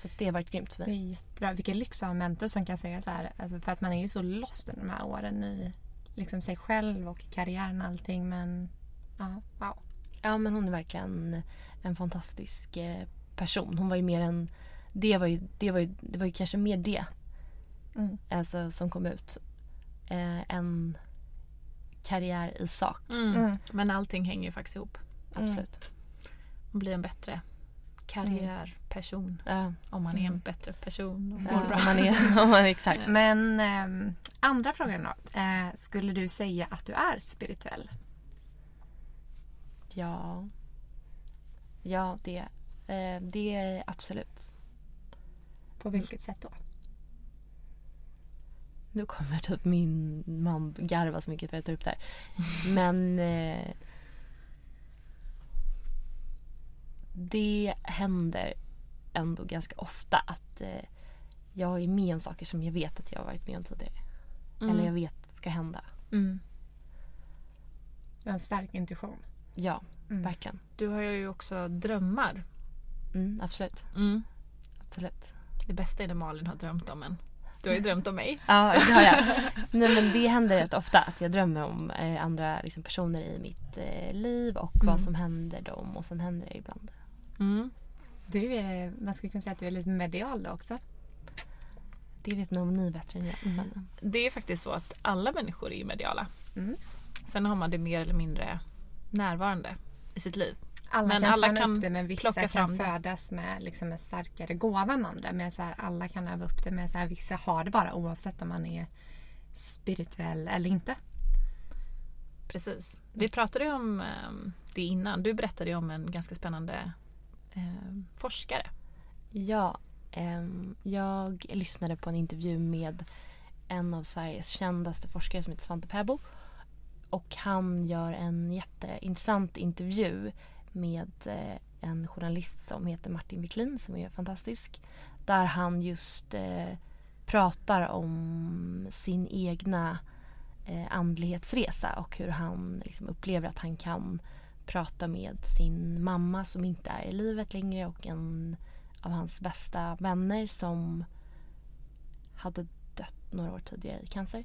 så det har varit grymt för Det mig. är jättebra. Vilken lyx att ha en mentor som kan säga så här. Alltså för att man är ju så lost under de här åren i liksom sig själv och karriären och allting. Men ja, wow. Ja men hon är verkligen en fantastisk eh, person. Hon var ju mer en... Det var ju, det var ju, det var ju kanske mer det Mm. alltså, som kom ut. Eh, än karriär i sak. Mm. Mm. Men allting hänger ju faktiskt ihop. Absolut. Man blir en bättre karriärperson. Ja. Om man är en bättre person och Ja, mår bra. om man är, om man är exakt. Men ehm, andra frågan då. Eh, skulle du säga att du är spirituell? Ja. Ja, det, eh, det är absolut. På vilket sätt då? Nu kommer typ min man garva så mycket för att jag tar upp det här. Men eh, det händer ändå ganska ofta att eh, jag är med om saker som jag vet att jag har varit med om tidigare. Eller jag vet ska hända. Mm. En stark intuition. Ja, Mm. verkligen. Du har ju också drömmar. Mm, absolut. Mm. absolut. Det bästa är när Malin har drömt om en. Du har ju drömt om mig. Ja, det har jag. Nej, men det händer rätt ofta att jag drömmer om eh, andra liksom, personer i mitt eh, liv och Mm. vad som händer dem och sen händer det ibland. Mm. Du är, man skulle kunna säga att du är lite medial då också. Det vet nog ni bättre än jag. Men, Det är faktiskt så att alla människor är mediala. Mm. Sen har man det mer eller mindre närvarande i sitt liv. Alla Men kan alla träna kan upp det men vissa kan fram födas med liksom en starkare gåva än andra. Men så här, alla kan öva upp det men så här, vissa har det bara oavsett om man är spirituell eller inte. Precis. Vi pratade ju om eh, det innan. Du berättade ju om en ganska spännande eh, forskare. ja, ehm, jag lyssnade på en intervju med en av Sveriges kändaste forskare som heter Svante Pääbo. Och han gör en jätteintressant intervju med eh, en journalist som heter Martin Wiklin som är fantastisk. Där han just eh, pratar om sin egna eh, andlighetsresa och hur han liksom upplever att han kan prata med sin mamma som inte är i livet längre och en av hans bästa vänner som hade dött några år tidigare i cancer.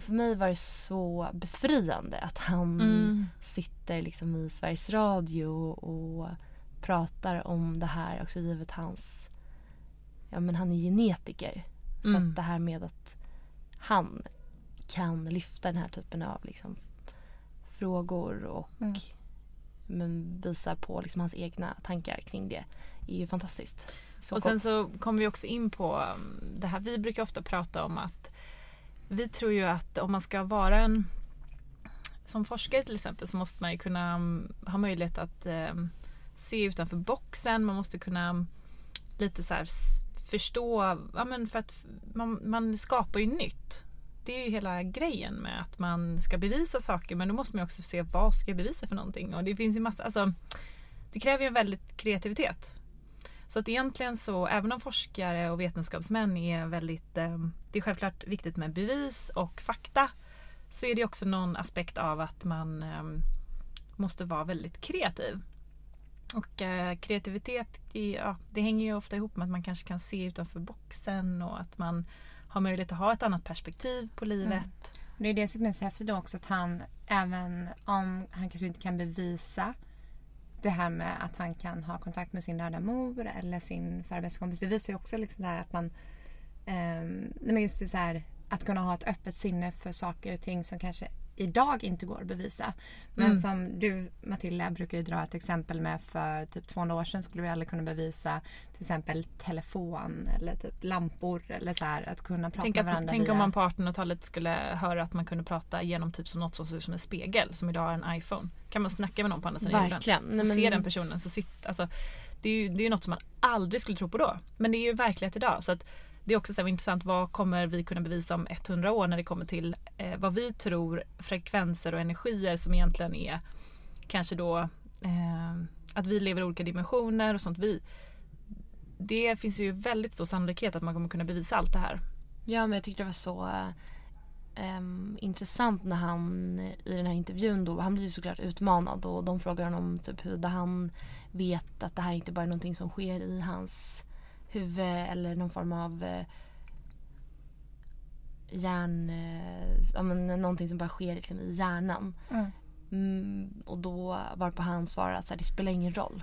Och för mig var det så befriande att han Mm. sitter liksom i Sveriges Radio och pratar om det här också givet hans... Ja men han är genetiker. Så Mm. att det här med att han kan lyfta den här typen av liksom frågor och Mm. men visar på liksom hans egna tankar kring det är ju fantastiskt. Så och sen så kommer vi också in på um, det här, vi brukar ofta prata om att vi tror ju att om man ska vara en som forskare till exempel så måste man ju kunna mm, ha möjlighet att eh, se utanför boxen. Man måste kunna mm, lite så här förstå, ja men för att man, man skapar ju nytt. Det är ju hela grejen med att man ska bevisa saker men då måste man ju också se vad ska jag bevisa för någonting. Och det finns ju massa, alltså det kräver ju en väldigt kreativitet. Så att egentligen så, även om forskare och vetenskapsmän är väldigt, eh, det är självklart viktigt med bevis och fakta, så är det också någon aspekt av att man eh, måste vara väldigt kreativ. Och eh, kreativitet, ja, det hänger ju ofta ihop med att man kanske kan se utanför boxen och att man har möjlighet att ha ett annat perspektiv på livet. Mm. Det är det som är så häftigt då också att han även om han kanske inte kan bevisa det här med att han kan ha kontakt med sin döda mor eller sin före kompis. Det visar ju också liksom det här att man Eh, men just det så här, att kunna ha ett öppet sinne för saker och ting som kanske idag inte går att bevisa. Men Mm. som du Matilda brukar ju dra ett exempel med för typ 200 år sedan skulle vi aldrig kunna bevisa till exempel telefon eller typ lampor eller så här att kunna prata Tänk, med att, varandra tänk via... om man på 1800-talet skulle höra att man kunde prata genom typ som något som ser ut som en spegel som idag är en iPhone. Kan man snacka med någon på andra sidan jorden Verkligen. så Nej, men- ser den personen så sitter, alltså, det är ju det är något som man aldrig skulle tro på då. Men det är ju verklighet idag. Så att det är också så här intressant, vad kommer vi kunna bevisa om 100 år när det kommer till eh, vad vi tror frekvenser och energier som egentligen är kanske då eh, att vi lever i olika dimensioner och sånt. Vi, det finns ju väldigt stor sannolikhet att man kommer kunna bevisa allt det här. Ja men jag tyckte det var så Um, intressant när han i den här intervjun då, han blir ju såklart utmanad och de frågar honom typ hur han vet att det här inte bara är någonting som sker i hans huvud eller någon form av eh, hjärn, eh, ja, men någonting som bara sker liksom i hjärnan. Mm. Mm, och då var på han svarar att så här, det spelar ingen roll.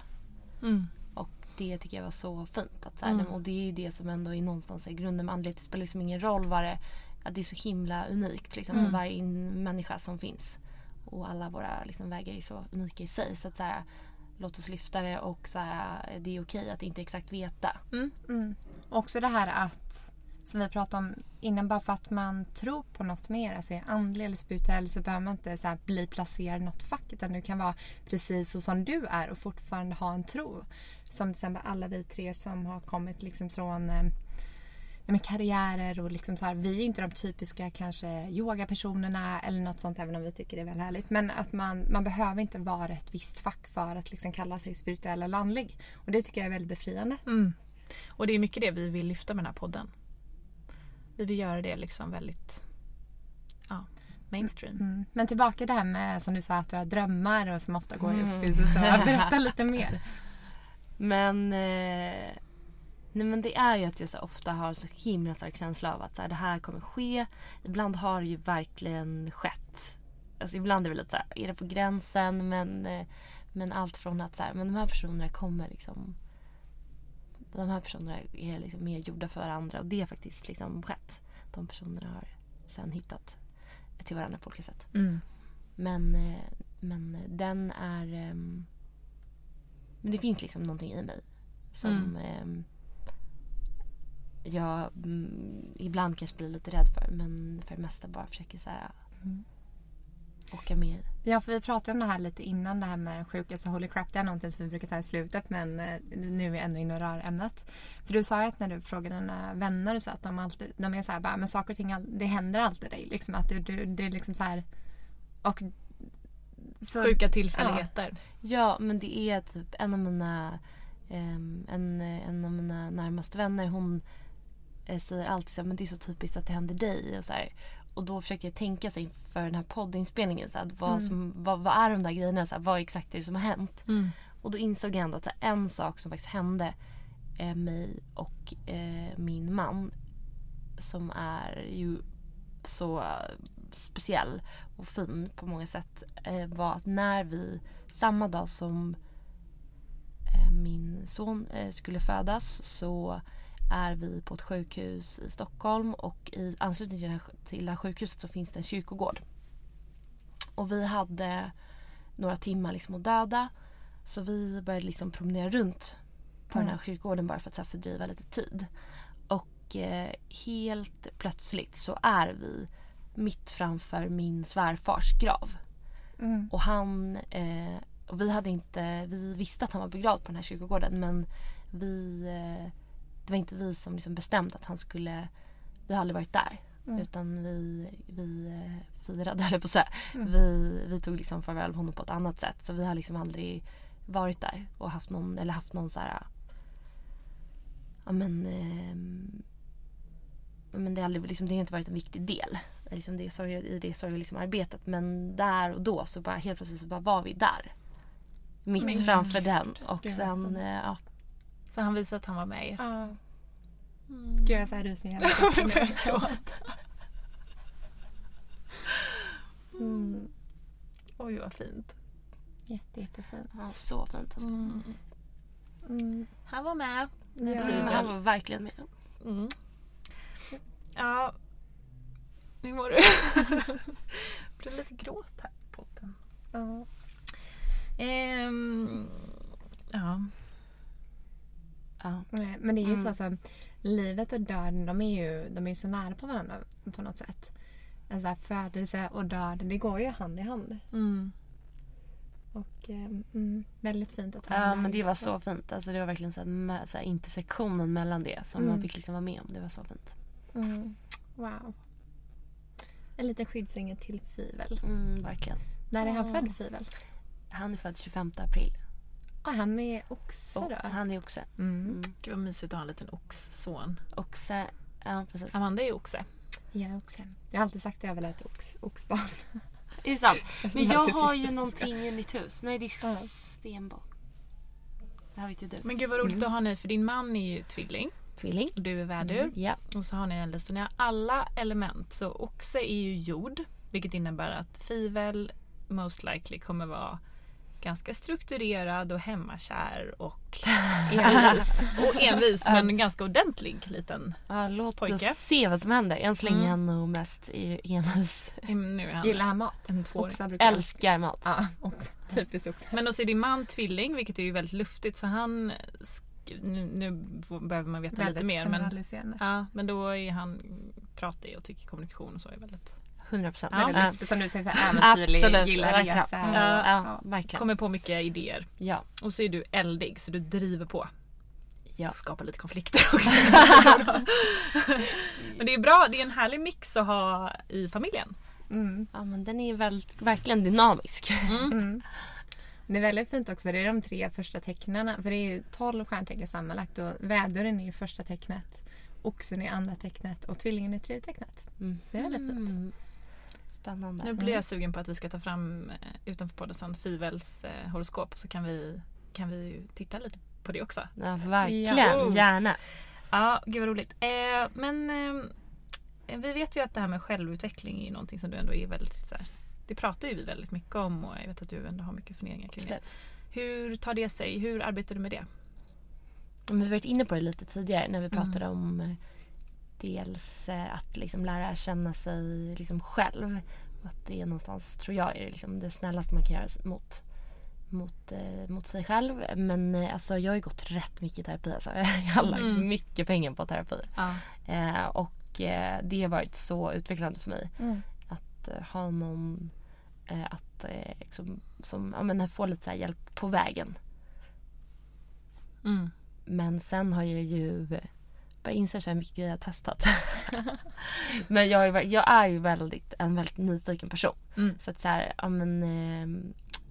Mm. Och det tycker jag var så fint. Att så här, Mm. Och det är ju det som ändå är någonstans är grunden med andlighet. Det spelar liksom ingen roll vad det att det är så himla unikt liksom, Mm. för varje in- människa som finns. Och alla våra liksom, vägar är så unika i sig. Så att så här, låt oss lyfta det och så här, det är okej att inte exakt veta. Mm. Också det här att, som vi pratade om innan, bara för att man tror på något mer, alltså är andlig eller spirituell så behöver man inte så här bli placerad i något fack utan du kan vara precis så som du är och fortfarande ha en tro. Som till exempel alla vi tre som har kommit liksom från eh, men karriärer och liksom så här, vi är inte de typiska kanske yogapersonerna eller något sånt även om vi tycker det är väldigt härligt. Men att man, man behöver inte vara ett visst fack för att liksom kalla sig spirituell eller andlig. Och det tycker jag är väldigt befriande. Mm. Och det är mycket det vi vill lyfta med den här podden. Vi vill göra det liksom väldigt ja, mainstream. Mm. Men tillbaka det här med som du sa att du har drömmar och som ofta går i Mm. uppfyllelse. Berätta lite mer. Men, eh, nej men det är ju att jag så ofta har så himla stark känsla av att så här, det här kommer ske. Ibland har det ju verkligen skett. Alltså ibland är det lite så här, är det på gränsen men, eh, men allt från att så här, men de här personerna kommer liksom de här personerna är liksom mer gjorda för varandra och det har faktiskt liksom skett. De personerna har sen hittat till varandra på olika sätt. Mm. Men, eh, men den är... ehm, Men det finns liksom någonting i mig som Mm. Jag mm, ibland kanske blir lite rädd för men för det mesta bara försöker så här, Mm. åka med i. Ja, för vi pratade om det här lite innan det här med sjukaste holy crap. Det är någonting som vi brukar ta i slutet men eh, nu är vi ändå inne och rör ämnet. För du sa ju att när du frågade dina vänner så att de alltid, de är så här bara, men saker och ting, det händer alltid dig. Liksom att du, du, det är liksom så här. Och så, Sjuka tillfälligheter. Ja men det är typ en av mina ehm, en, en av mina närmaste vänner hon säger alltid så här, men det är så typiskt att det händer dig och så här. Och då försöker jag tänka sig inför den här poddinspelningen så här, att vad, Mm. som, vad, vad är de där grejerna, så här, vad exakt är det som har hänt? Mm. Och då insåg jag ändå att en sak som faktiskt hände eh, mig och eh, min man som är ju så speciell och fin på många sätt eh, var att när vi samma dag som eh, min son eh, skulle födas så är vi på ett sjukhus i Stockholm och i anslutning till det här, till det här sjukhuset så finns det en kyrkogård. Och vi hade några timmar liksom att döda. Så vi började liksom promenera runt på den här kyrkogården bara för att så här, fördriva lite tid. Och eh, helt plötsligt så är vi mitt framför min svärfars grav. Mm. Och han, eh, och vi hade inte, vi visste att han var begravd på den här kyrkogården men vi, eh, det var inte vi som liksom bestämde att han skulle, vi har aldrig varit där. Mm. Utan vi, vi eh, firade, jag på att säga. Mm. Vi, vi tog liksom farväl av honom på ett annat sätt. Så vi har liksom aldrig varit där och haft någon, eller haft någon så här, ja men, ja, men det, har aldrig, liksom, det har inte varit en viktig del liksom det sorg, i det liksom arbetet. Men där och då så bara helt plötsligt så bara var vi där. Mitt Men- framför den och sen, eh, ja. Så han visade att han var med. Ja. Mm. Gud jag har så här rysningar. Jag börjar gråta. Mm. Oj vad fint. Jätte, jättefint. ja, så fint alltså. Mm. Mm. Han var med. Ja. Mm, han var verkligen med. Mm. Ja. Hur mår du? det blev lite gråt här på podden. Ja. Ehm, ja. Ja. Nej, Men det är ju Mm. så som livet och döden de är ju de är så nära på varandra på något sätt. Alltså födelse och död det går ju hand i hand. Mm. Och eh, mm, väldigt fint att han Ja men det var så fint. Alltså det var verkligen så här, så här intersektionen mellan det som Mm. man fick liksom vara med om. Det var så fint. Mm. Wow. En liten skyddsängel till Fivel. Mm, verkligen. När är han Ja. född Fivel? Han är född 25 april. Ah, han är oxe Och då? han är oxe. Mm. Mm. Gud vad mysigt att ha en liten oxson. Oxe, ja precis. Amanda är oxe. Ja, oxe. Jag har alltid sagt att jag vill ha ett ox, oxbarn. Är det sant? Men jag har ju någonting i mitt hus. Nej det är stenbock. Det här vet ju du. Men gud vad roligt att ha ni för din man är ju tvilling Tvilling. och du är värdur. Ja. Och så har ni äldre så ni har alla element. Så oxe är ju jord vilket innebär att fivel most likely kommer vara ganska strukturerad och hemmakär och envis. och envis men ganska ordentlig liten. ja låt Pojke. oss se vad som händer. Än så länge Mm. är han nog mest i envis. Nu är han Gillar han mat? en tvååring. Älskar mat. Ja, typiskt oxe. Men då är din man tvilling vilket är ju väldigt luftigt så han nu, nu behöver man veta lite mer men, ja, men då är han pratig och tycker kommunikation och så är väldigt 100 procent. Ja. Väldigt luftig, som du säger, äventyrlig, gillar resa. Ja, och- ja, ja. verkligen. kommer på mycket idéer. Ja. Och så är du eldig så du driver på. Ja. Skapar lite konflikter också. Men det är bra, det är en härlig mix att ha i familjen. Mm. ja men den är väl, verkligen dynamisk. Mm. Det är väldigt fint också för det är de tre första tecknarna. För det är ju 12 stjärntecken sammanlagt och väduren är ju första tecknet. Oxen är andra tecknet och tvillingen är tredje tecknet. Mm. Så det är väldigt fint. Mm. Spännande. Nu blir jag sugen på att vi ska ta fram eh, utanför podden sen Fivels eh, horoskop så kan vi, kan vi titta lite på det också. Ja, verkligen, Ja. gärna. Ja, gud vad roligt. Eh, men eh, vi vet ju att det här med självutveckling är ju någonting som du ändå är väldigt så här, det pratar ju vi väldigt mycket om och jag vet att du ändå har mycket funderingar kring det. Hur tar det sig? Hur arbetar du med det? Vi har varit inne på det lite tidigare när vi Mm. pratade om eh, dels eh, att liksom lära känna sig liksom själv. Att det är någonstans, tror jag, är det, liksom det snällaste man kan göra mot, mot, eh, mot sig själv. Men eh, alltså, jag har ju gått rätt mycket i terapi. Alltså. Jag har lagt Mm. mycket pengar på terapi. Ja. Eh, och eh, det har varit så utvecklande för mig. Mm. Att eh, ha någon att liksom, som, ja, men, få lite så här hjälp på vägen. Mm. Men sen har jag ju börjat inse så här mycket jag har testat. men jag är, jag är ju väldigt, en väldigt nyfiken person. Mm. Så att så här, ja men eh,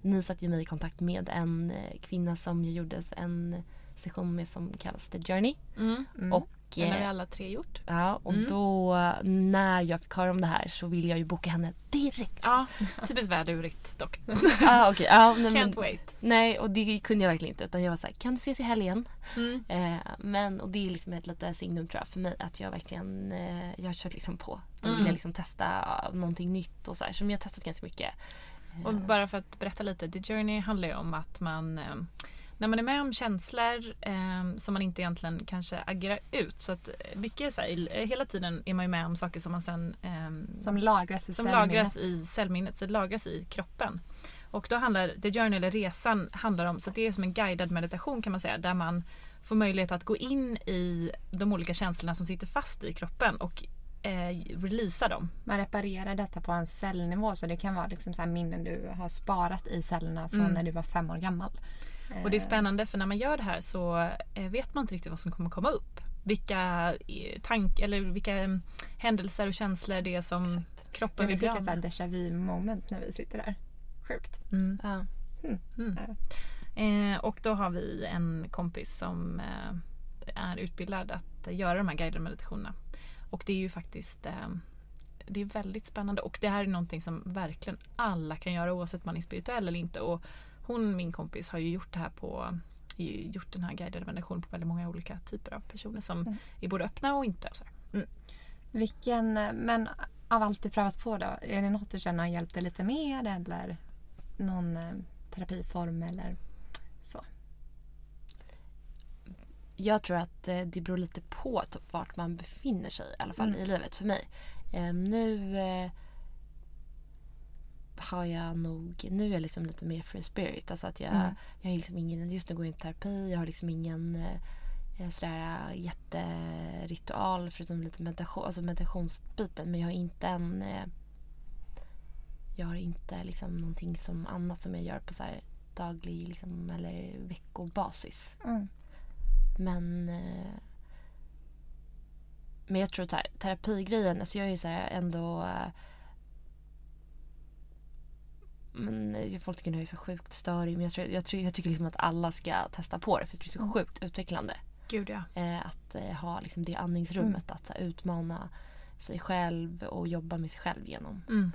ni satte ju mig i kontakt med en eh, kvinna som jag gjorde en session med som kallas The Journey. Mm. Mm. Och, Den har vi eh, alla tre gjort. ja, och Mm. då när jag fick höra om det här så ville jag ju boka henne direkt. Ja, typiskt vädurigt dock. ah, okay. ja, nej, men, Can't wait. nej och det kunde jag verkligen inte utan jag var såhär, kan du ses i helgen? Mm. Eh, men och det är liksom ett litet signum tror jag för mig att jag verkligen eh, jag har kört liksom på. Då vill Mm. jag liksom testa någonting nytt och så här. Som jag har testat ganska mycket. Eh, Och bara för att berätta lite, The Journey handlar ju om att man eh, när man är med om känslor eh, som man inte egentligen kanske agerar ut. Så att mycket så här, eh, hela tiden är man ju med om saker som man sen eh, Som lagras i som cellminnet. lagras i cellminnet, så lagras i kroppen. Och då handlar The Journey, eller resan, handlar om, så det är som en guidad meditation kan man säga, där man får möjlighet att gå in i de olika känslorna som sitter fast i kroppen och eh, releasa dem. Man reparerar detta på en cellnivå så det kan vara liksom så minnen du har sparat i cellerna från Mm. när du var fem år gammal. Och det är Eh, spännande för när man gör det här så eh, vet man inte riktigt vad som kommer komma upp. Vilka eh, tank eller vilka eh, händelser och känslor det är som kroppen Men vi vill bli fick av ett så här med. déjà vu moment när vi sitter där. Sjukt. Mm. Ja. Mm. Eh, och då har vi en kompis som eh, är utbildad att göra de här guidade meditationerna. Och det är ju faktiskt eh, det är väldigt spännande och det här är någonting som verkligen alla kan göra oavsett om man är spirituell eller inte. Och hon, min kompis, har ju gjort det här på gjort den här guidade meditationen på väldigt många olika typer av personer som Mm. är både öppna och inte. Och så här. Vilken, men av allt du prövat på då, är det något du känner har hjälpt dig lite mer eller någon eh, terapiform eller så? Jag tror att eh, det beror lite på typ, vart man befinner sig i alla fall Mm. i livet för mig. Eh, nu eh, har jag nog, nu är jag liksom lite mer free spirit. Alltså att jag, Mm. jag har liksom ingen, just nu går jag i terapi, jag har liksom ingen eh, eh, sådär eh, jätteritual förutom lite meditation, alltså meditationsbiten. Men jag har inte en jag har inte liksom någonting som annat som jag gör på så daglig liksom, eller veckobasis. Mm. Men Men jag tror att här, terapigrejen, alltså jag är ju så ändå men eh, folk tycker att jag är så sjukt störig men jag, tror, jag, tror, jag tycker liksom att alla ska testa på det för det är så sjukt utvecklande. Gud ja. Eh, att eh, ha liksom det andningsrummet, att så här, utmana sig själv och jobba med sig själv genom. Mm.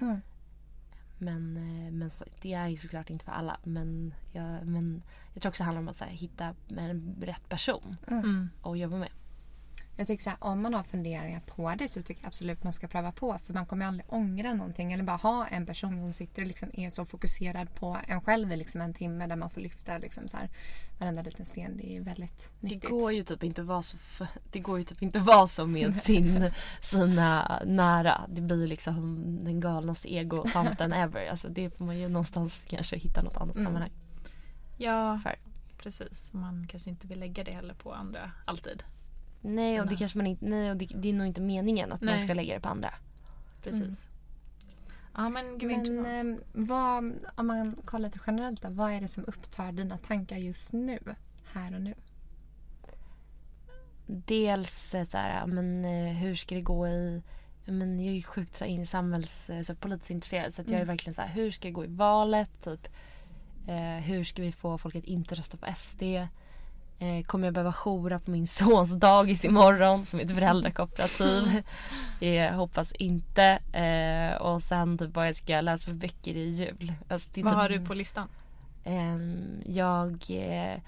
Men, eh, men så, det är ju såklart inte för alla. Men jag, men jag tror också det handlar om att så här, hitta en rätt person Mm. att jobba med. Jag tycker så här, om man har funderingar på det så tycker jag absolut man ska pröva på. För man kommer aldrig ångra någonting. Eller bara ha en person som sitter och liksom är så fokuserad på en själv i liksom en timme där man får lyfta liksom så här, varenda liten sten. Det är väldigt Det nyttigt. går ju typ inte att vara så, det går ju typ inte vara så med sin, sina nära. Det blir ju liksom den galnaste egotanten ever. Alltså det får man ju någonstans kanske hitta något annat Mm. sammanhang. Ja, För. precis. Man kanske inte vill lägga det heller på andra alltid. Nej och det kanske man inte, nej och det, det är nog inte meningen att man Nej. ska lägga det på andra. Precis. Ja men gud vad Men eh, vad, om man kollar lite generellt då, vad är det som upptar dina tankar just nu? Här och nu? Dels eh, så här, men eh, hur ska det gå i men jag är ju sjukt så här, in samhälls, eh, så politiskt intresserad så att jag är Mm. verkligen så här, hur ska det gå i valet? Typ, eh, hur ska vi få folk att inte rösta på SD? Eh, kommer jag behöva joura på min sons dagis imorgon som är ett föräldrakooperativ? jag hoppas inte. Eh, och sen typ vad jag ska läsa för böcker i jul. Alltså, Vad typ- har du på listan? Ehm, jag... Eh,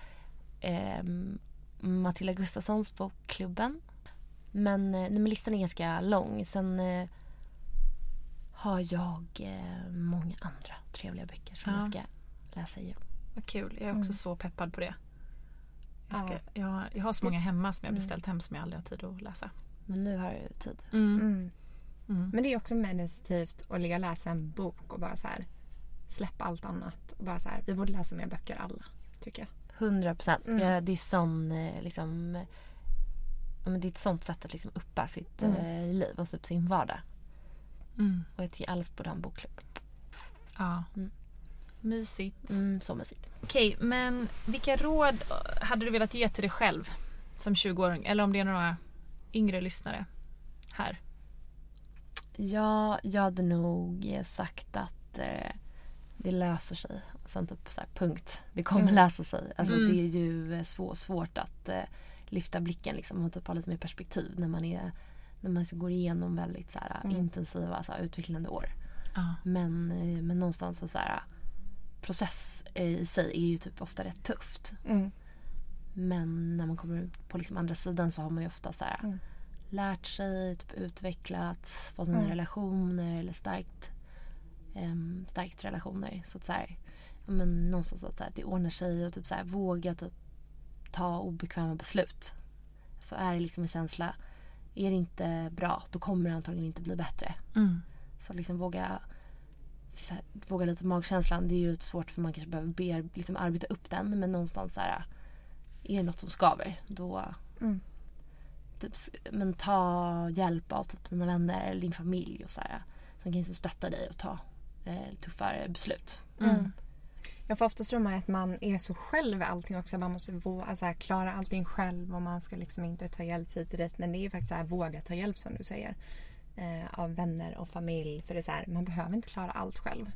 ehm, Matilda Gustafssons Bokklubben. Men, eh, nej, men listan är ganska lång. Sen eh, har jag eh, många andra trevliga böcker som Ja. jag ska läsa i jul. Vad kul. Jag är också så peppad på det. Jag, ska, Ja. jag, har, jag har så många hemma som jag Mm. beställt hem som jag aldrig har tid att läsa. Men nu har jag tid. Mm. Mm. Mm. Men det är också meditativt att ligga och läsa en bok och bara så här släppa allt annat. Och bara så här, vi borde läsa mer böcker alla, tycker jag. 100 procent. Mm. Ja, det är sån eh, liksom... Ja, men det är ett sånt sätt att liksom uppa sitt Mm. eh, liv och upp sin vardag. Mm. Och jag tycker alla borde ha en bokklubb. Ja. Mysigt. Mm, så mysigt. Okej, men vilka råd hade du velat ge till dig själv som 20-åring? Eller om det är några yngre lyssnare här. Ja, jag hade nog sagt att eh, det löser sig. Sen typ så här, punkt. Det kommer Mm. lösa sig. Alltså Mm. det är ju eh, svår, svårt att eh, lyfta blicken liksom och typ ha lite mer perspektiv när man är när man går igenom väldigt så här, Mm. intensiva så här, utvecklande år. Ja. Men, eh, men någonstans så, så här process i sig är ju typ ofta rätt tufft. Mm. Men när man kommer ut på liksom andra sidan så har man ju ofta så här, Mm. lärt sig, typ utvecklats, fått nya Mm. relationer eller starkt, um, starkt relationer. Så att så här, men, någonstans att så här, det ordnar sig och typ så här, våga typ, ta obekväma beslut. Så är det liksom en känsla, är det inte bra då kommer det antagligen inte bli bättre. Mm. Så liksom våga, här, våga lite magkänslan. Det är ju lite svårt för man kanske behöver ber, liksom arbeta upp den. Men någonstans så här, är det något som skaver då Mm. typ, men ta hjälp av typ dina vänner eller din familj och så här, som kan liksom stötta dig och ta eh, tuffare beslut. Mm. Jag får ofta man att man är så själv i allting också. Man måste våga, alltså här, klara allting själv och man ska liksom inte ta hjälp hit och dit. Men det är ju faktiskt så här, våga ta hjälp som du säger. Eh, av vänner och familj. För det är så här, man behöver inte klara allt själv.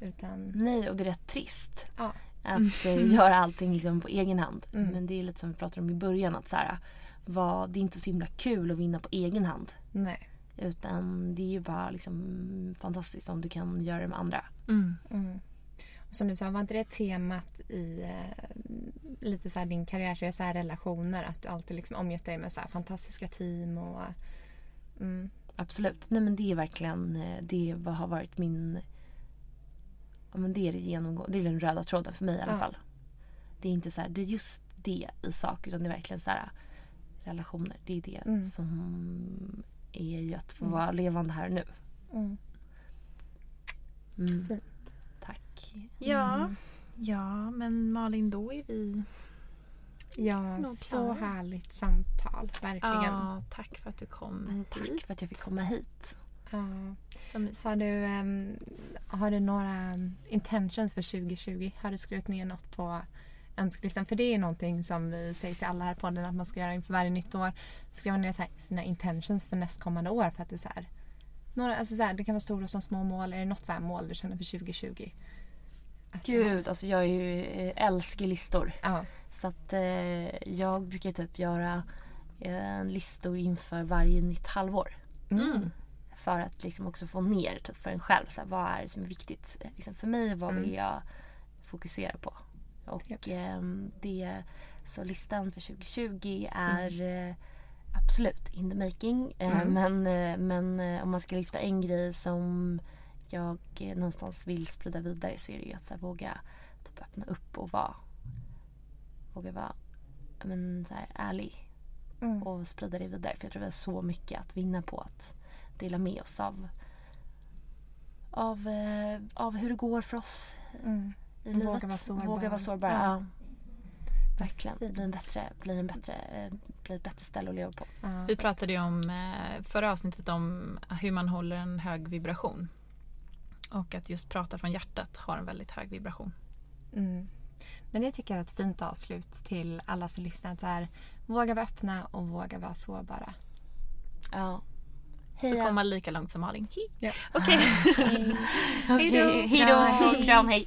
Utan, Nej, och det är rätt trist ja. att eh, göra allting liksom på egen hand. Mm. Men det är lite som vi pratade om i början att så här, vad, det är inte så himla kul att vinna på egen hand. Nej. Utan det är ju bara liksom fantastiskt om du kan göra det med andra. Mm. Mm. Och som du sa, var inte det temat i eh, lite så här din karriärsresa, relationer? Att du alltid liksom omgett dig med så här fantastiska team och... Mm, Absolut. Nej men det är verkligen eh, det vad har varit min... Ja men det är det genomgående. Det är den röda tråden för mig i alla Ja. fall. Det är inte så här, det är just det i sak utan det är verkligen så här relationer. Det är det Mm. som är ju att få Mm. vara levande här och nu. mm. Mm. Fint. Tack. Ja. ja, men Malin då är vi... Ja, så härligt samtal. Verkligen. Ja, tack för att du kom Men tack hit. för att jag fick komma hit. Ja. Har, du, ehm, har du några ehm, intentions för 2020? Har du skrivit ner något på önskelistan? För det är någonting som vi säger till alla här på podden att man ska göra inför varje nytt år. Skriva ner här, sina intentions för nästkommande år. För att det är så här, några, alltså så här, det kan vara stora som små mål. Är det något så här mål du känner för 2020? Att Gud, alltså jag är ju, eh, älskar listor. Ja. Så att eh, jag brukar typ göra eh, listor inför varje nytt halvår. Mm. För att liksom också få ner typ, för en själv. Så här, vad är det som är viktigt eh, liksom, för mig? Vad Mm. vill jag fokusera på? Och ehm, det, så listan för 2020 är Mm. eh, absolut in the making. Eh, Mm. Men, eh, men eh, om man ska lyfta en grej som jag eh, någonstans vill sprida vidare så är det ju att så här, våga typ, öppna upp och vara våga vara men, så här, ärlig Mm. och sprida det vidare. För jag tror vi har så mycket att vinna på att dela med oss av av, eh, av hur det går för oss Mm. i Våga livet. vara. Våga vara sårbar. Ja. Verkligen. Bli en bättre, bli en bättre, eh, bli ett bättre ställe att leva på. Ja. Vi pratade ju om eh, förra avsnittet om hur man håller en hög vibration. Och att just prata från hjärtat har en väldigt hög vibration. Mm. Men det tycker jag är ett fint avslut till alla som lyssnar. Så här, våga vara öppna och våga vara sårbara. Ja. Så Heja. kommer man lika långt som Malin. Ja. Okej. Okej, hej Kram, då. hej. Kram, hej.